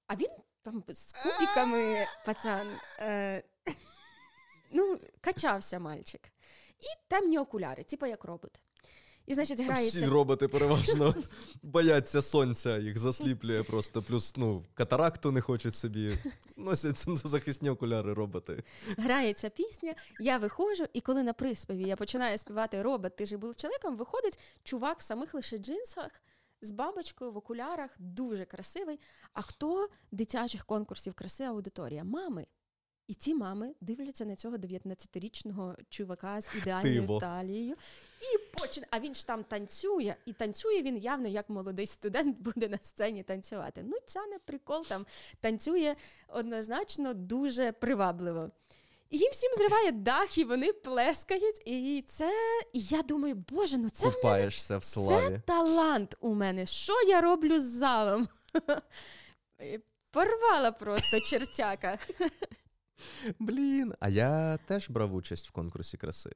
А він там з кубиками, пацан. Е, ну, качався мальчик. І темні окуляри, типа як робот. І, значить, Всі роботи переважно бояться сонця, їх засліплює просто. Плюс ну, катаракту не хочуть собі. Носять захисні окуляри роботи. грається пісня, я виходжу, і коли на приспіві я починаю співати робот, ти ж був чоловіком, виходить чувак в самих лише джинсах. З бабочкою в окулярах, дуже красивий. А хто дитячих конкурсів краси аудиторія? Мами. І ці мами дивляться на цього 19-річного чувака з ідеальною Активо. талією. І почин... А він ж там танцює, і танцює він явно як молодий студент буде на сцені танцювати. Ну, ця не прикол там танцює однозначно дуже привабливо. І їм всім зриває дах, і вони плескають. І це. І я думаю, боже, ну це в Ковпаєшся в це талант у мене. Що я роблю з залом? Порвала просто чертяка. Блін, а я теж брав участь в конкурсі краси.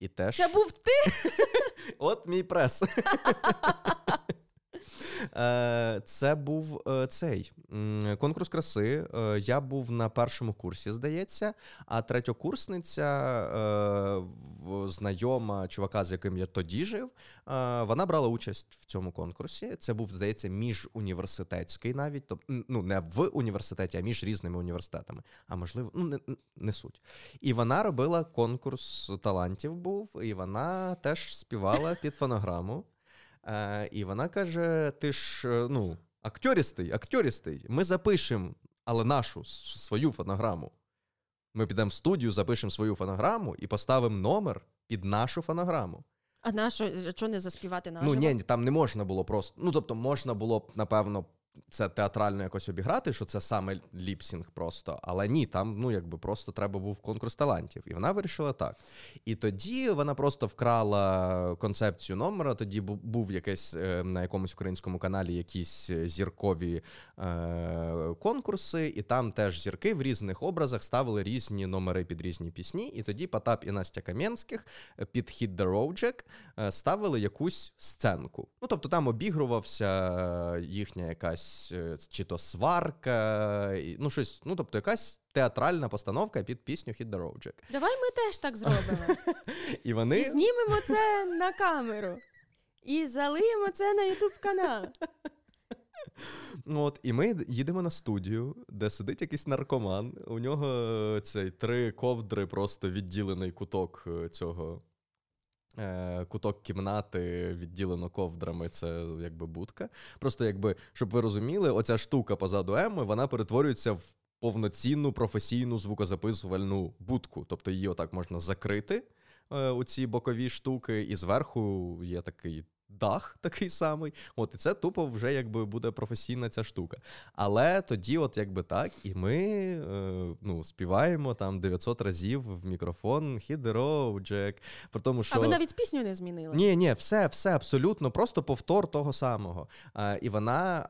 І теж. Це був ти. От мій прес. Е, Це був е, цей конкурс краси. Е, Я був на першому курсі, здається, а третьокурсниця, знайома чувака, з яким я тоді жив, вона брала участь в цьому конкурсі. Це був, здається, міжуніверситетський навіть, тобто, ну не в університеті, а між різними університетами. А можливо, ну не, не суть. І вона робила конкурс талантів був, і вона теж співала під фонограму. Е, і вона каже: ти ж е, ну, актьорістий, актьорістий. Ми запишемо, але нашу свою фонограму. Ми підемо в студію, запишемо свою фонограму і поставимо номер під нашу фонограму. А на що, що не заспівати Ну ні, ні, там не можна було просто. Ну тобто, можна було б, напевно, це театрально якось обіграти, що це саме lip sync просто. Але ні, там ну якби просто треба був конкурс талантів. І вона вирішила так. І тоді вона просто вкрала концепцію номера. Тоді був якийсь е, на якомусь українському каналі якісь зіркові е, конкурси, і там теж зірки в різних образах ставили різні номери під різні пісні. І тоді Потап і Настя Кам'янських під Hit the Road ставили якусь сценку. Ну тобто там обігрувався їхня якась якась е, чи то сварка, ну щось, ну тобто якась театральна постановка під пісню Hit the Road Jack. Давай ми теж так зробимо. І вони... І знімемо це на камеру. І залиємо це на Ютуб канал. Ну от, І ми їдемо на студію, де сидить якийсь наркоман. У нього цей три ковдри, просто відділений куток е, цього Е, куток кімнати відділено ковдрами, це якби будка. Просто, якби, щоб ви розуміли, оця штука позаду Еми, вона перетворюється в повноцінну професійну звукозаписувальну будку. Тобто її отак можна закрити, оці бокові штуки, і зверху є такий дах такий самий. От і це тупо вже якби буде професійна ця штука. Але тоді, от якби так, і ми е, ну, співаємо там 900 разів в мікрофон «Hit Джек. Про тому, що... А ви навіть пісню не змінили? Ні, ні, все, все абсолютно, просто повтор того самого. Е, і вона,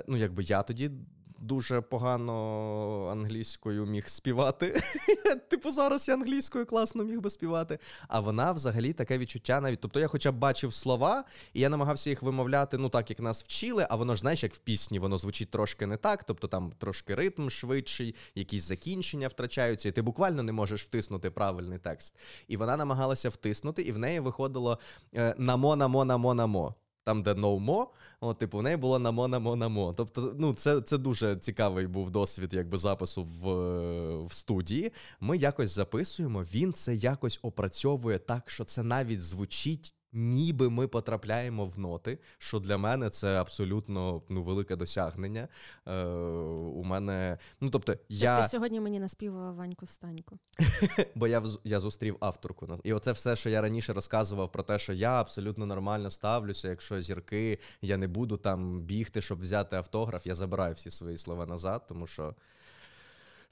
е, ну якби я тоді дуже погано англійською міг співати. Типу, зараз я англійською класно міг би співати. А вона взагалі таке відчуття навіть. Тобто я хоча б бачив слова, і я намагався їх вимовляти, ну так, як нас вчили, а воно ж знаєш, як в пісні, воно звучить трошки не так. Тобто там трошки ритм швидший, якісь закінчення втрачаються, і ти буквально не можеш втиснути правильний текст. І вона намагалася втиснути, і в неї виходило е, намо, намо, намо, намо там, де no more, типу, в неї було намо, намо, намо. Тобто, ну, це це дуже цікавий був досвід якби запису в в студії. Ми якось записуємо, він це якось опрацьовує так, що це навіть звучить ніби ми потрапляємо в ноти, що для мене це абсолютно ну, велике досягнення. Е, У мене, ну тобто, я... Ти сьогодні мені наспівував Ваньку Встаньку. Бо я я зустрів авторку. І оце все, що я раніше розказував про те, що я абсолютно нормально ставлюся. Якщо зірки, я не буду там бігти, щоб взяти автограф. Я забираю всі свої слова назад, тому що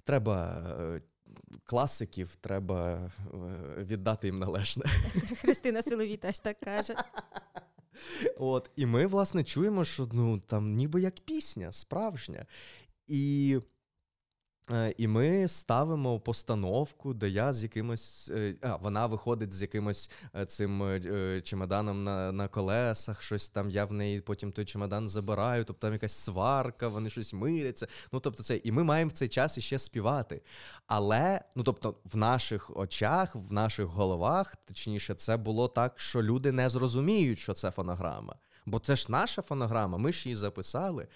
треба е, класиків треба е, віддати їм належне. Христина Силові теж так каже. От, І ми, власне, чуємо, що ну, там ніби як пісня справжня. І і ми ставимо постановку, де я з якимось. Е, а, вона виходить з якимось е, цим чемоданом на на колесах, щось там я в неї потім той чемодан забираю, тобто там якась сварка, вони щось миряться. Ну, тобто, це, І ми маємо в цей час іще співати. Але, ну тобто, в наших очах, в наших головах, точніше, це було так, що люди не зрозуміють, що це фонограма. Бо це ж наша фонограма, ми ж її записали.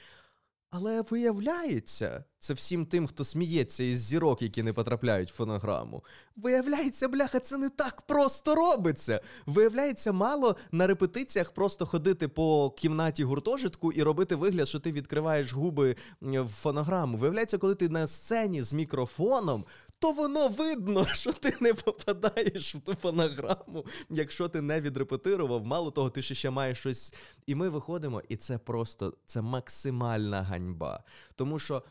Але виявляється, це всім тим, хто сміється із зірок, які не потрапляють в фонограму. Виявляється, бляха, це не так просто робиться. Виявляється, мало на репетиціях просто ходити по кімнаті гуртожитку і робити вигляд, що ти відкриваєш губи в фонограму. Виявляється, коли ти на сцені з мікрофоном, то воно видно, що ти не попадаєш в ту фонограму, якщо ти не відрепетирував. Мало того, ти ще маєш щось. І ми виходимо, і це просто це максимальна ганьба. Тому що.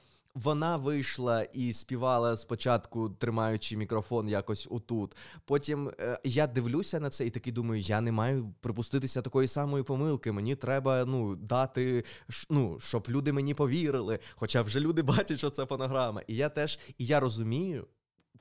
Вона вийшла і співала спочатку, тримаючи мікрофон якось отут. Потім е, я дивлюся на це і такий думаю, я не маю припуститися такої самої помилки. Мені треба ну, дати, ну, щоб люди мені повірили. Хоча вже люди бачать, що це фонограма. І я теж і я розумію,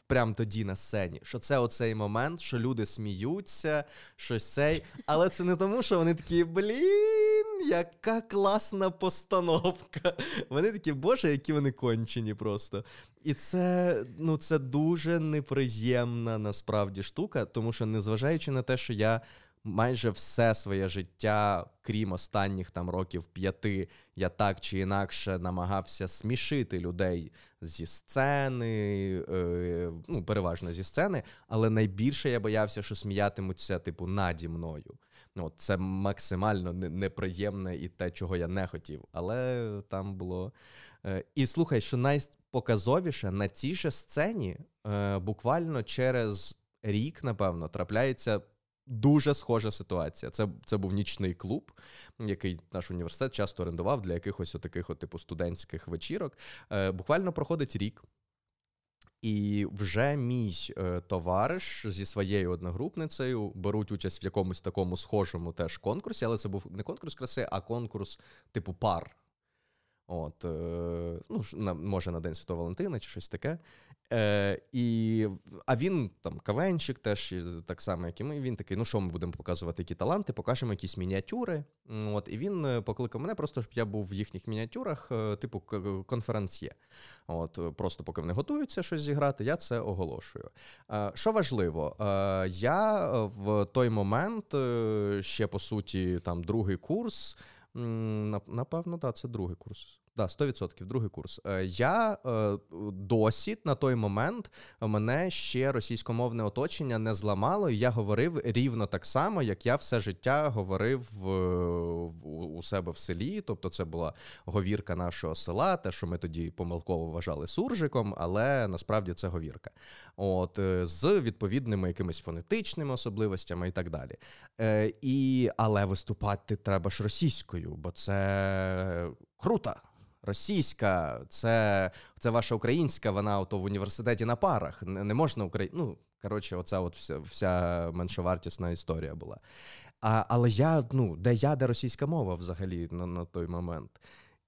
прямо тоді на сцені, що це оцей момент, що люди сміються, щось цей, але це не тому, що вони такі, блін, яка класна постановка. Вони такі, боже, які вони кончені просто. І це ну, це дуже неприємна насправді штука, тому що, незважаючи на те, що я майже все своє життя, крім останніх там років п'яти, я так чи інакше намагався смішити людей зі сцени, е, ну, переважно зі сцени, але найбільше я боявся, що сміятимуться, типу, наді мною. Ну, Це максимально неприємне і те, чого я не хотів. Але там було. Е, і слухай, що найпоказовіше на цій же сцені, е, буквально через рік, напевно, трапляється Дуже схожа ситуація. Це це був нічний клуб, який наш університет часто орендував для якихось таких от, типу студентських вечірок. Е, Буквально проходить рік. І вже мій е, товариш зі своєю одногрупницею беруть участь в якомусь такому схожому теж конкурсі, але це був не конкурс краси, а конкурс типу пар. От, е, ну, Може на День Святого Валентина чи щось таке. Е, і, А він там кавенчик, теж так само, як і ми. Він такий: ну що ми будемо показувати, які таланти, покажемо якісь мініатюри. От, І він е, покликав мене, просто щоб я був в їхніх мініатюрах, е, типу конференціє. От, Просто поки вони готуються щось зіграти, я це оголошую. Е, що важливо, е, я в той момент ще по суті там другий курс. Напевно, так, це другий курс. Да, 100%, другий курс. Е, я е, досі на той момент мене ще російськомовне оточення не зламало, і я говорив рівно так само, як я все життя говорив у себе в селі. Тобто, це була говірка нашого села, те, що ми тоді помилково вважали суржиком, але насправді це говірка. От е, з відповідними якимись фонетичними особливостями і так далі. І, Але виступати треба ж російською, бо це круто російська, це це ваша українська, вона ото в університеті на парах. Не, не можна Украї... Ну, коротше, оця от вся вся меншовартісна історія була. А, Але я, ну, де я, де російська мова взагалі на, на той момент.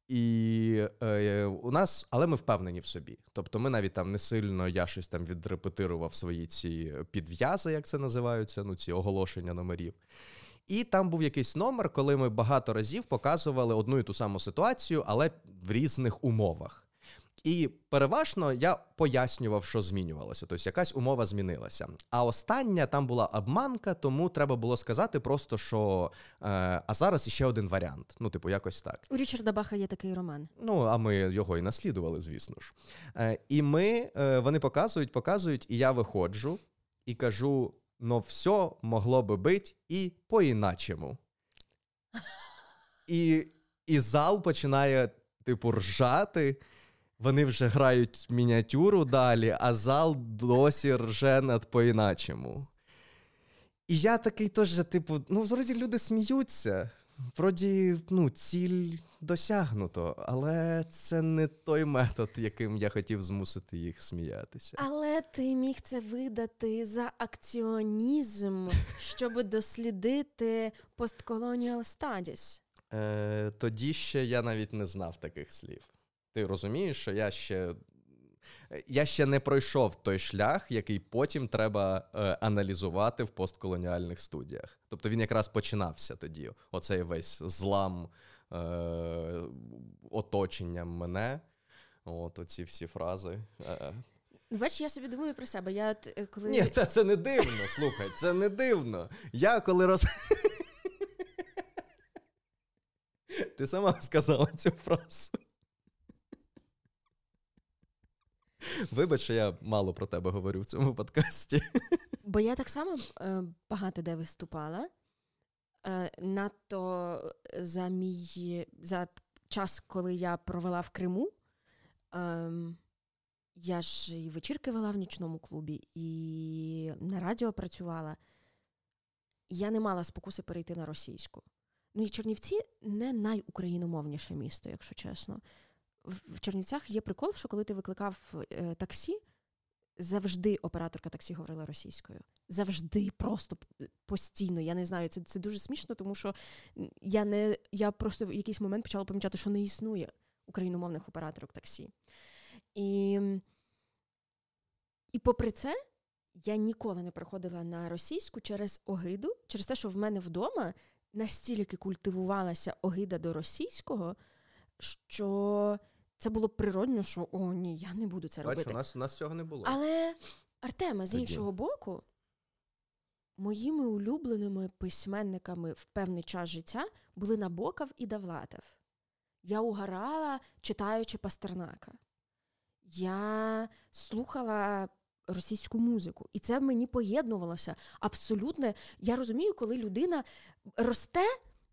І е, у нас, але ми впевнені в собі. Тобто, ми навіть там не сильно я щось там відрепетирував свої ці підв'язи, як це називаються, ну ці оголошення номерів. І там був якийсь номер, коли ми багато разів показували одну і ту саму ситуацію, але в різних умовах. І переважно я пояснював, що змінювалося, тобто якась умова змінилася. А остання там була обманка, тому треба було сказати просто, що е, а зараз іще один варіант. Ну, типу, якось так. У Річарда Баха є такий роман. Ну, а ми його і наслідували, звісно ж. Е, І ми е, вони показують, показують, і я виходжу і кажу: но все могло би бути і по-іначому. І і зал починає, типу, ржати. Вони вже грають мініатюру далі, а зал досі рже над по-іначому. І я такий теж, типу, ну, вроді люди сміються. Вроді, ну, ціль досягнуто, але це не той метод, яким я хотів змусити їх сміятися. Але ти міг це видати за акціонізм, щоб дослідити постколоніал стадіс. Е, Тоді ще я навіть не знав таких слів. Ти розумієш, що я ще. Я ще не пройшов той шлях, який потім треба е, аналізувати в постколоніальних студіях. Тобто він якраз починався тоді. Оцей весь злам е, оточенням мене. От оці всі фрази. Е. Бач, я собі думаю про себе. Я е, коли... Ні, та це не дивно. Слухай, це не дивно. Я коли роз. Ти сама сказала цю фразу. Вибач, що я мало про тебе говорю в цьому подкасті. Бо я так само е, багато де виступала. Е, надто за мій за час, коли я провела в Криму, е, я ж і вечірки вела в нічному клубі, і на радіо працювала. Я не мала спокуси перейти на російську. Ну і Чернівці не найукраїномовніше місто, якщо чесно. В Чернівцях є прикол, що коли ти викликав е, таксі, завжди операторка таксі говорила російською. Завжди, просто постійно. Я не знаю, це це дуже смішно, тому що я не я просто в якийсь момент почала помічати, що не існує україномовних операторок таксі. І, І попри це, я ніколи не приходила на російську через огиду, через те, що в мене вдома настільки культивувалася огида до російського, що це було природно, що о, ні, я не буду це Бачу, робити. у нас у нас цього не було. Але Артема, з іншого боку, моїми улюбленими письменниками в певний час життя були Набоков і Давлатов. Я угорала, читаючи Пастернака. Я слухала російську музику, і це мені поєднувалося абсолютно. Я розумію, коли людина росте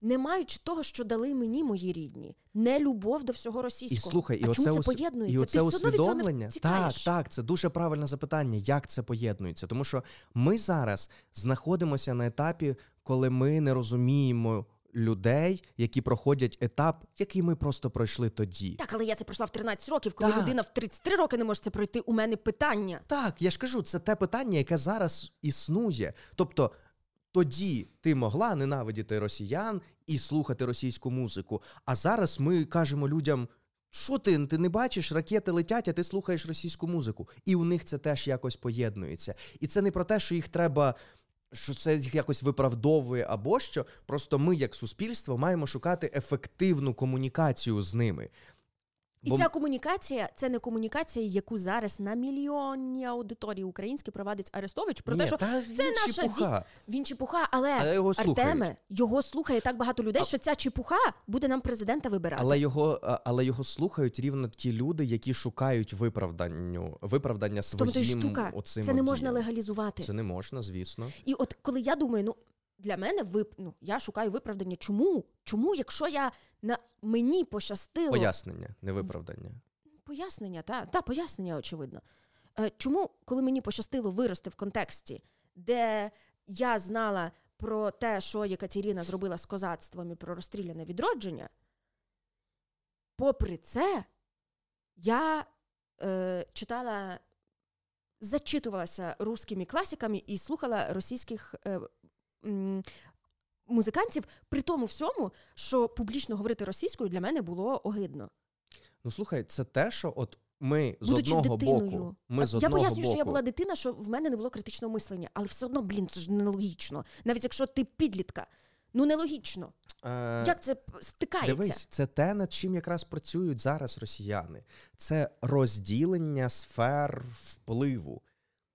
не маючи того, що дали мені мої рідні, не любов до всього російського. І слухай, і а оце чому це поєднується? І Ти оце не усвідомлення. Так, так, це дуже правильне запитання, як це поєднується. Тому що ми зараз знаходимося на етапі, коли ми не розуміємо людей, які проходять етап, який ми просто пройшли тоді. Так, але я це пройшла в 13 років, коли Так. людина в 33 роки не може це пройти. У мене питання. Так, я ж кажу, це те питання, яке зараз існує. Тобто. Тоді ти могла ненавидіти росіян і слухати російську музику. А зараз ми кажемо людям: що ти, ти не бачиш, ракети летять, а ти слухаєш російську музику. І у них це теж якось поєднується. І це не про те, що їх треба, що це їх якось виправдовує або що. Просто ми, як суспільство, маємо шукати ефективну комунікацію з ними. І Бо- ця комунікація це не комунікація, яку зараз на мільйонні аудиторії українські провадить Арестович. Про те, що та це він наша чепуха. дійс- він чепуха, але, Але його. Артеме його слухає так багато людей, А- що ця чепуха буде нам президента вибирати. Але його, але його слухають рівно ті люди, які шукають виправданню, виправдання своїм то штука, оцим це не можна діям. легалізувати. Це не можна, звісно. І от коли я думаю, ну для мене вип... ну, я шукаю виправдання. Чому? Чому, якщо я на мені пощастило Пояснення, не виправдання. пояснення, та, та пояснення, очевидно. Е, чому, коли мені пощастило вирости в контексті, де я знала про те, що Єкатеріна зробила з козацтвом і про розстріляне відродження, попри це, я е, читала, зачитувалася русскими класиками і слухала російських е, м, музикантів, при тому всьому, що публічно говорити російською для мене було огидно. Ну слухай, це те, що от ми з Будучи одного дитиною. боку. Ми з я одного пояснюю, боку. що я була дитина, що в мене не було критичного мислення, але все одно, блін, це ж нелогічно. Навіть якщо ти підлітка, ну нелогічно. Е, Як це стикається? Дивись, це те, над чим якраз працюють зараз росіяни. Це розділення сфер впливу.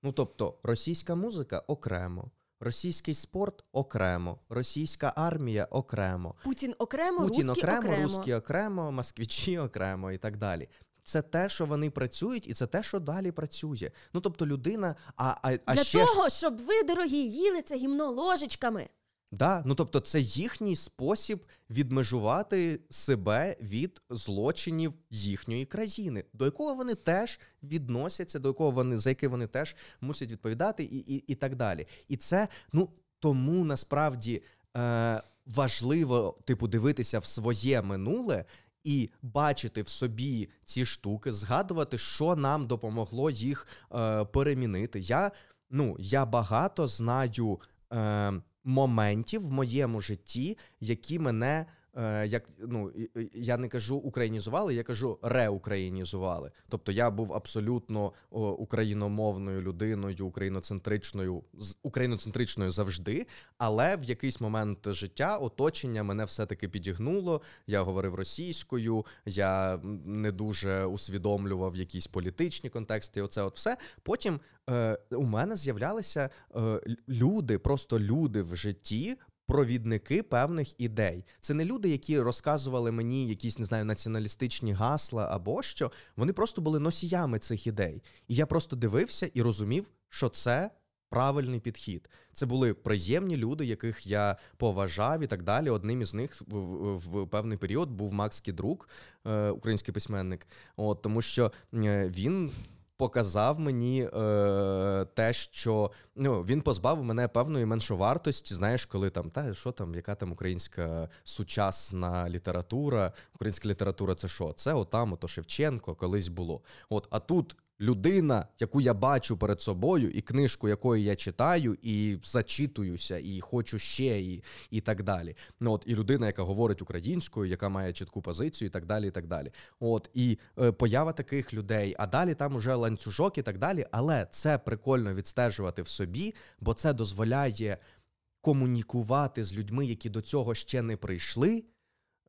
Ну тобто, російська музика окремо, російський спорт окремо, російська армія окремо. Путін окремо, Путін русський окремо, окремо. русські окремо, москвичі окремо і так далі. Це те, що вони працюють, і це те, що далі працює. Ну тобто, людина, а, а, а Для ще того, щоб ви, дорогі, їли це гімно ложечками. Да, ну тобто, це їхній спосіб відмежувати себе від злочинів їхньої країни, до якого вони теж відносяться, до якого вони за який вони теж мусять відповідати, і, і, і так далі. І це ну тому насправді е, важливо, типу, дивитися в своє минуле. І бачити в собі ці штуки, згадувати, що нам допомогло їх е, перемінити. Я ну я багато знаю е, моментів в моєму житті, які мене. Е, Як ну я не кажу українізували, я кажу реукраїнізували. Тобто я був абсолютно україномовною людиною, україноцентричною, з- україноцентричною завжди. Але в якийсь момент життя оточення мене все-таки підігнуло. Я говорив російською, я не дуже усвідомлював якісь політичні контексти. Оце от все. Потім е, у мене з'являлися е, люди, просто люди в житті. Провідники певних ідей. Це не люди, які розказували мені якісь не знаю націоналістичні гасла або що. Вони просто були носіями цих ідей. І я просто дивився і розумів, що це правильний підхід. Це були приємні люди, яких я поважав і так далі. Одним із них в, в, в певний період був Макс Кідрук, е, український письменник. От тому, що е, він. Показав мені е, те, що ну він позбавив мене певної меншовартості. Знаєш, коли там та що там, яка там українська сучасна література? Українська література це що? Це отам, ото Шевченко колись було. От а тут людина, яку я бачу перед собою, і книжку, якої я читаю, і зачитуюся, і хочу ще, і, і так далі. Ну от і людина, яка говорить українською, яка має чітку позицію, і так далі. І так далі. От і е, поява таких людей, а далі там уже ланцюжок і так далі. Але це прикольно відстежувати в собі, бо це дозволяє комунікувати з людьми, які до цього ще не прийшли.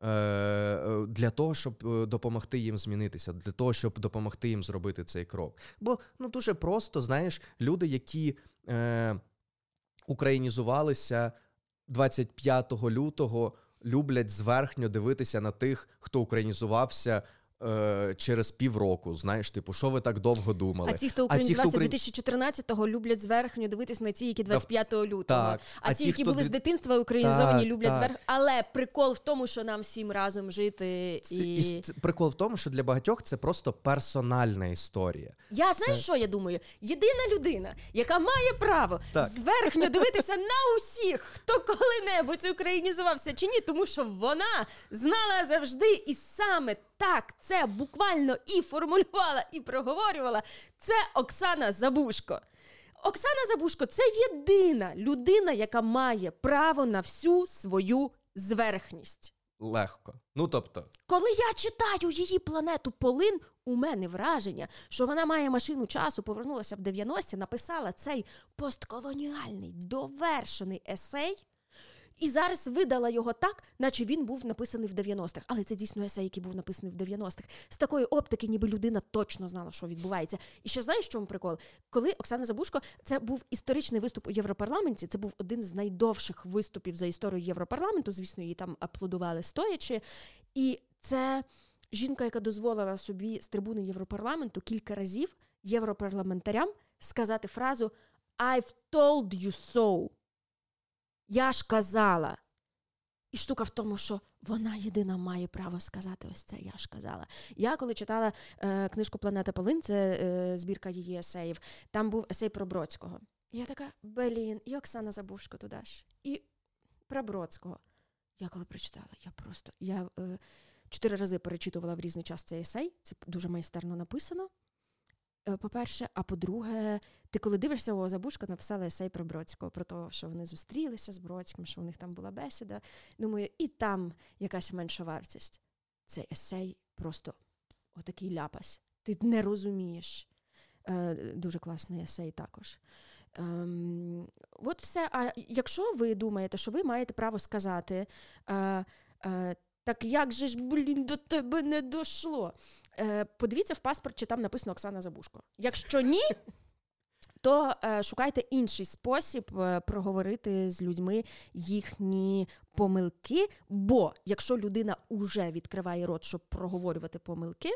Е, е, Для того, щоб е, допомогти їм змінитися, для того, щоб допомогти їм зробити цей крок. Бо ну дуже просто, знаєш, люди, які е, українізувалися 25 лютого, люблять зверхньо дивитися на тих, хто українізувався е, через півроку. Знаєш, типу, що ви так довго думали? А ті, хто українізувався 2014-го, люблять зверхню дивитись на ті, які 25 лютого. Так. А, А ті, ті, які хто були з дитинства українізовані, Так, люблять так. зверхню. Але прикол в тому, що нам всім разом жити і. і прикол в тому, що для багатьох це просто персональна історія. Я Це- знаєш, що я думаю? Єдина людина, яка має право Так. зверхньо дивитися на усіх, хто коли-небудь українізувався чи ні, тому що вона знала завжди і саме так це буквально і формулювала, і проговорювала. Це Оксана Забушко. Оксана Забушко це єдина людина, яка має право на всю свою зверхність. Легко. Ну тобто, Коли я читаю її планету Полин, у мене враження, що вона має машину часу, повернулася в 90-ті, написала цей постколоніальний довершений есей. І зараз видала його так, наче він був написаний в 90-х. Але це дійсно есей, який був написаний в 90-х. З такої оптики, ніби людина точно знала, що відбувається. І ще знаєш, чому прикол? Коли Оксана Забушко, це був історичний виступ у Європарламенті. Це був один з найдовших виступів за історію Європарламенту. Звісно, її там аплодували стоячи. І це жінка, яка дозволила собі з трибуни Європарламенту кілька разів європарламентарям сказати фразу I've told you so. Я ж казала. І штука в тому, що вона єдина має право сказати ось це. Я ж казала. Я коли читала е, книжку Планета Полин, це е, збірка її есеїв, там був есей про Бродського. І я така, блін, і Оксана Забушко туди ж, і про Бродського. Я коли прочитала, я просто я е, чотири рази перечитувала в різний час цей есей. Це дуже майстерно написано. Е, По-перше, а по-друге, ти коли дивишся у Забушко, написала есей про Бродського, про те, що вони зустрілися з Бродським, що у них там була бесіда. Думаю, і там якась менша вартість. Цей есей просто отакий ляпас. Ти не розумієш. Е, дуже класний есей також. Ем, от все. А якщо ви думаєте, що ви маєте право сказати, е, е, так як же ж, блін, до тебе не дійшло? Е, подивіться в паспорт, чи там написано Оксана Забушко. Якщо ні, то е, шукайте інший спосіб е, проговорити з людьми їхні помилки. Бо якщо людина уже відкриває рот, щоб проговорювати помилки,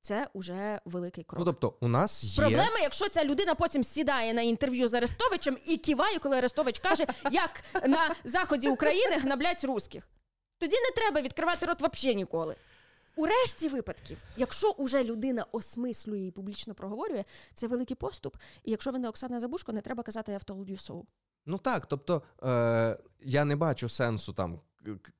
це вже великий крок. ну тобто, у нас є Проблема, якщо ця людина потім сідає на інтерв'ю з Арестовичем і киває, коли Арестович каже, як на заході України гнаблять русських. Тоді не треба відкривати рот взагалі ніколи. У решті випадків, якщо уже людина осмислює і публічно проговорює, це великий поступ. І якщо ви не Оксана Забушко, не треба казати «I've told you so». Ну так, тобто е, я не бачу сенсу там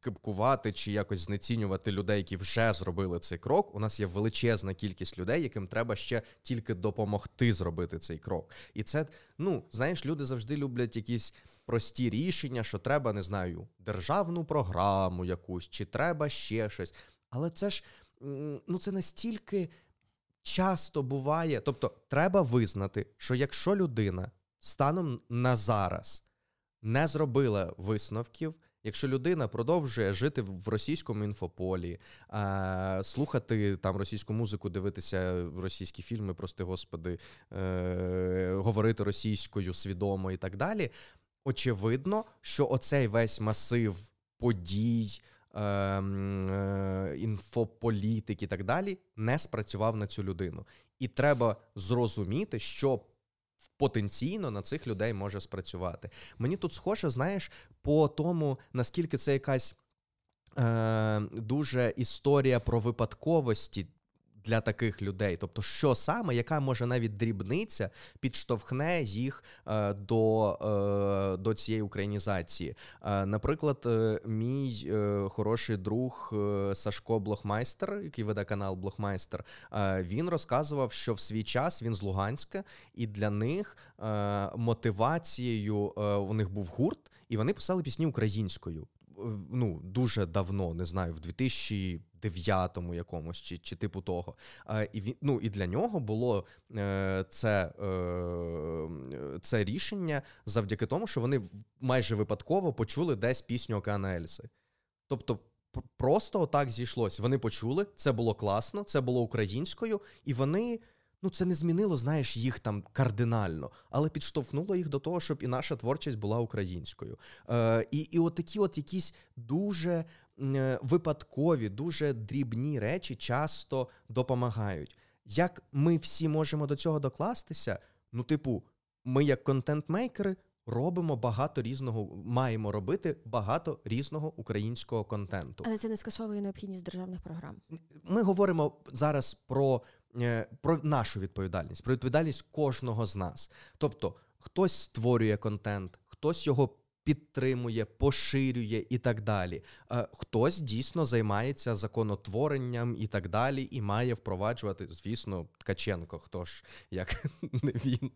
кипкувати чи якось знецінювати людей, які вже зробили цей крок. У нас є величезна кількість людей, яким треба ще тільки допомогти зробити цей крок. І це, ну знаєш, люди завжди люблять якісь прості рішення, що треба, не знаю, державну програму якусь, чи треба ще щось. Але це ж ну це настільки часто буває. Тобто, треба визнати, що якщо людина станом на зараз не зробила висновків, якщо людина продовжує жити в російському інфополі, слухати там російську музику, дивитися російські фільми, прости господи, е, говорити російською свідомо і так далі, очевидно, що оцей весь масив подій. ем, е, Інфополітик і так далі не спрацював на цю людину. І треба зрозуміти, що потенційно на цих людей може спрацювати. Мені тут схоже, знаєш, по тому, наскільки це якась е, дуже історія про випадковості. Для таких людей, тобто, що саме, яка може навіть дрібниця підштовхне їх е, до, е, до цієї українізації. Е, наприклад, е, мій е, хороший друг е, Сашко Блохмайстер, який веде канал Блохмайстер, він розказував, що в свій час він з Луганська, і для них мотивацією у них був гурт, і вони писали пісні українською. Е, Ну, дуже давно, не знаю, в 2009-му якомусь чи, чи типу того. Е, і ну, і для нього було е, це, е, це рішення завдяки тому, що вони майже випадково почули десь пісню Океана Ельси. Тобто, просто отак зійшлось. Вони почули, це було класно, це було українською, і вони Ну, це не змінило, знаєш, їх там кардинально, але підштовхнуло їх до того, щоб і наша творчість була українською. Е, І і от такі от якісь дуже е, випадкові, дуже дрібні речі часто допомагають. Як ми всі можемо до цього докластися? Ну, типу, ми, як контент-мейкери, робимо багато різного, маємо робити багато різного українського контенту. Але це не скасовує необхідність державних програм. Ми говоримо зараз про, про нашу відповідальність, про відповідальність кожного з нас. Тобто, хтось створює контент, хтось його підтримує, поширює і так далі. Е, Хтось дійсно займається законотворенням і так далі, і має впроваджувати, звісно, Ткаченко. Хто ж як не він?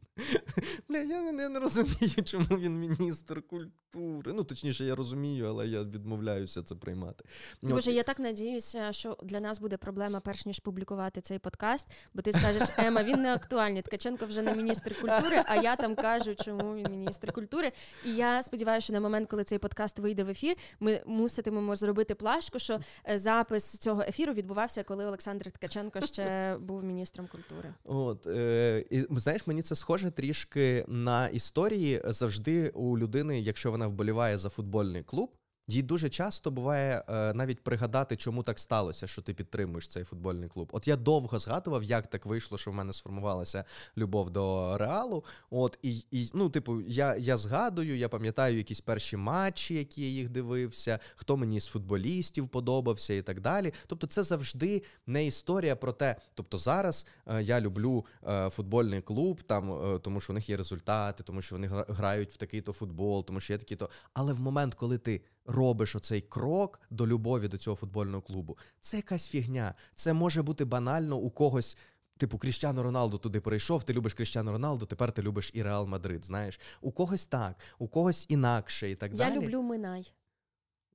Бля, я не, не розумію, чому він міністр культури. Ну, точніше, я розумію, але я відмовляюся це приймати. Ну, Боже, я так надіюся, що для нас буде проблема, перш ніж публікувати цей подкаст, бо ти скажеш, Ема, він не актуальний. Ткаченко вже не міністр культури, а я там кажу, чому він міністр культури. І я сподіваюся, що на момент, коли цей подкаст вийде в ефір, ми муситимемо зробити плашку, що е, запис цього ефіру відбувався, коли Олександр Ткаченко ще був міністром культури. От е, і знаєш, мені це схоже трішки на історії завжди у людини, якщо вона вболіває за футбольний клуб. Їй дуже часто буває е, навіть пригадати, чому так сталося, що ти підтримуєш цей футбольний клуб. От я довго згадував, як так вийшло, що в мене сформувалася любов до реалу. От і, і ну, типу, я я згадую, я пам'ятаю якісь перші матчі, які я їх дивився, хто мені з футболістів подобався і так далі. Тобто, це завжди не історія про те. Тобто, зараз е, я люблю е, футбольний клуб, там е, тому що у них є результати, тому що вони грають в такий-то футбол, тому що є такі-то. Але в момент, коли ти робиш оцей крок до любові до цього футбольного клубу, це якась фігня. Це може бути банально у когось. Типу, Кріщано Роналду туди прийшов, ти любиш Кріщано Роналду, тепер ти любиш і Реал Мадрид. Знаєш, у когось так, у когось інакше і так Я далі. Я люблю Минай.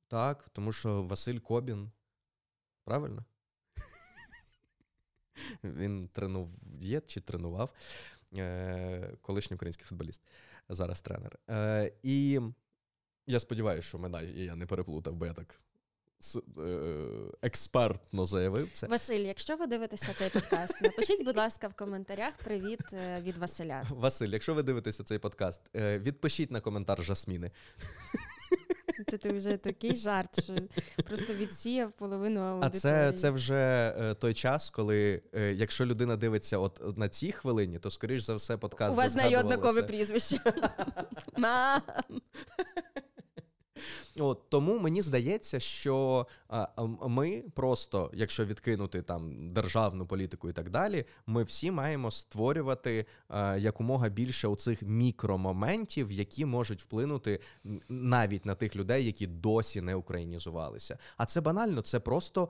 Так, тому що Василь Кобін. Правильно? Він тренув є чи тренував е, колишній український футболіст, зараз тренер. Е, І я сподіваюся, що мене я не переплутав, бо я так е, експертно заявив це. Василь, якщо ви дивитеся цей подкаст, напишіть, будь ласка, в коментарях привіт е, від Василя. Василь, якщо ви дивитеся цей подкаст, е, відпишіть на коментар Жасміни. Це ти вже такий жарт, що просто відсіяв половину аудиторії. А це це вже той час, коли якщо людина дивиться от на цій хвилині, то скоріш за все подкаст. У вас знає однакове прізвище. Мам! От Тому мені здається, що ми просто, якщо відкинути там державну політику і так далі, ми всі маємо створювати якомога більше оцих мікромоментів, які можуть вплинути навіть на тих людей, які досі не українізувалися. А це банально, це просто.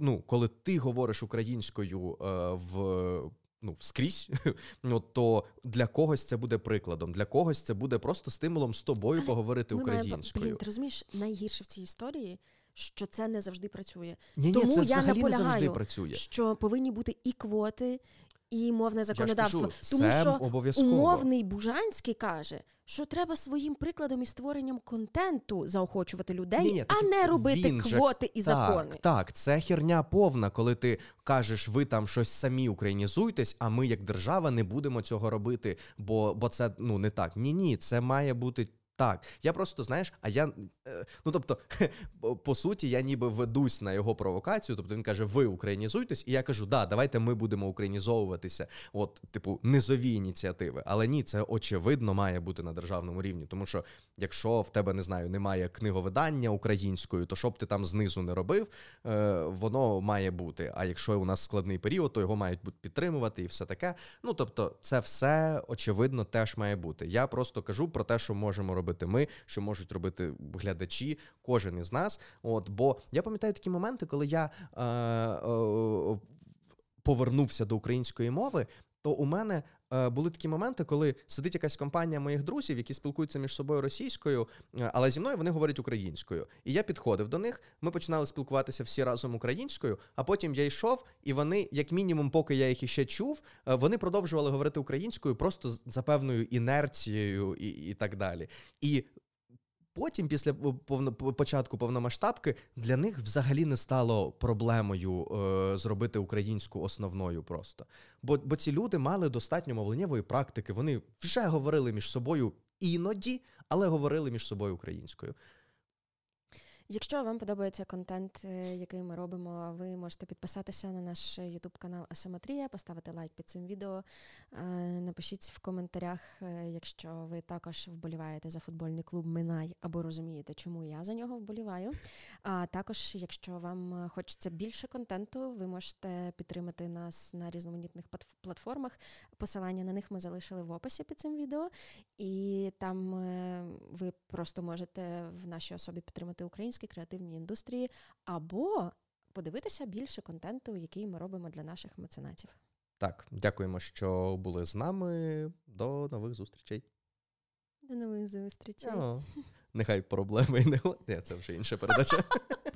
Ну, коли ти говориш українською е, в ну, скрізь, от, то для когось це буде прикладом, для когось це буде просто стимулом з тобою Але поговорити ми українською. Маємо, блін, ти розумієш, найгірше в цій історії, що це не завжди працює. Ні, Тому ні, це я наполягаю, не завжди працює. що повинні бути і квоти, і мовне законодавство. Я ж кажу, Тому це що обов'язково. умовний Бужанський каже, що треба своїм прикладом і створенням контенту заохочувати людей, ні, ні, а не робити він квоти же, і так, закони. Так, це херня повна, коли ти кажеш, ви там щось самі українізуйтесь, а ми, як держава, не будемо цього робити, бо бо це ну не так. Ні, ні, це має бути так, я просто знаєш, а я е, ну тобто, по суті, я ніби ведусь на його провокацію. Тобто він каже: Ви українізуйтесь, і я кажу, да, давайте ми будемо українізовуватися. От, типу, низові ініціативи. Але ні, це очевидно має бути на державному рівні. Тому що якщо в тебе не знаю, немає книговидання українською, то що б ти там знизу не робив, е, воно має бути. А якщо у нас складний період, то його мають підтримувати і все таке. Ну тобто, це все очевидно теж має бути. Я просто кажу про те, що можемо робити робити ми, що можуть робити глядачі, кожен із нас. От, Бо я пам'ятаю такі моменти, коли я е, е, повернувся до української мови, то у мене були такі моменти, коли сидить якась компанія моїх друзів, які спілкуються між собою російською, е, але зі мною вони говорять українською. І я підходив до них. Ми починали спілкуватися всі разом українською. А потім я йшов, і вони, як мінімум, поки я їх іще чув, е, вони продовжували говорити українською просто за певною інерцією і, і так далі. І Потім, після повно, початку повномасштабки, для них взагалі не стало проблемою е, зробити українську основною просто. Бо, бо ці люди мали достатньо мовленнєвої практики. Вони вже говорили між собою іноді, але говорили між собою українською. Якщо вам подобається контент, е, який ми робимо, ви можете підписатися на наш YouTube канал Асиметрія, поставити лайк під цим відео. Е, напишіть в коментарях, е, якщо ви також вболіваєте за футбольний клуб Минай або розумієте, чому я за нього вболіваю. А також, якщо вам хочеться більше контенту, ви можете підтримати нас на різноманітних платформах. Посилання на них ми залишили в описі під цим відео, і там ви просто можете в нашій особі підтримати українську українській креативній індустрії, або подивитися більше контенту, який ми робимо для наших меценатів. Так, дякуємо, що були з нами. До нових зустрічей. До нових зустрічей. О, нехай проблеми не Ні, це вже інша передача.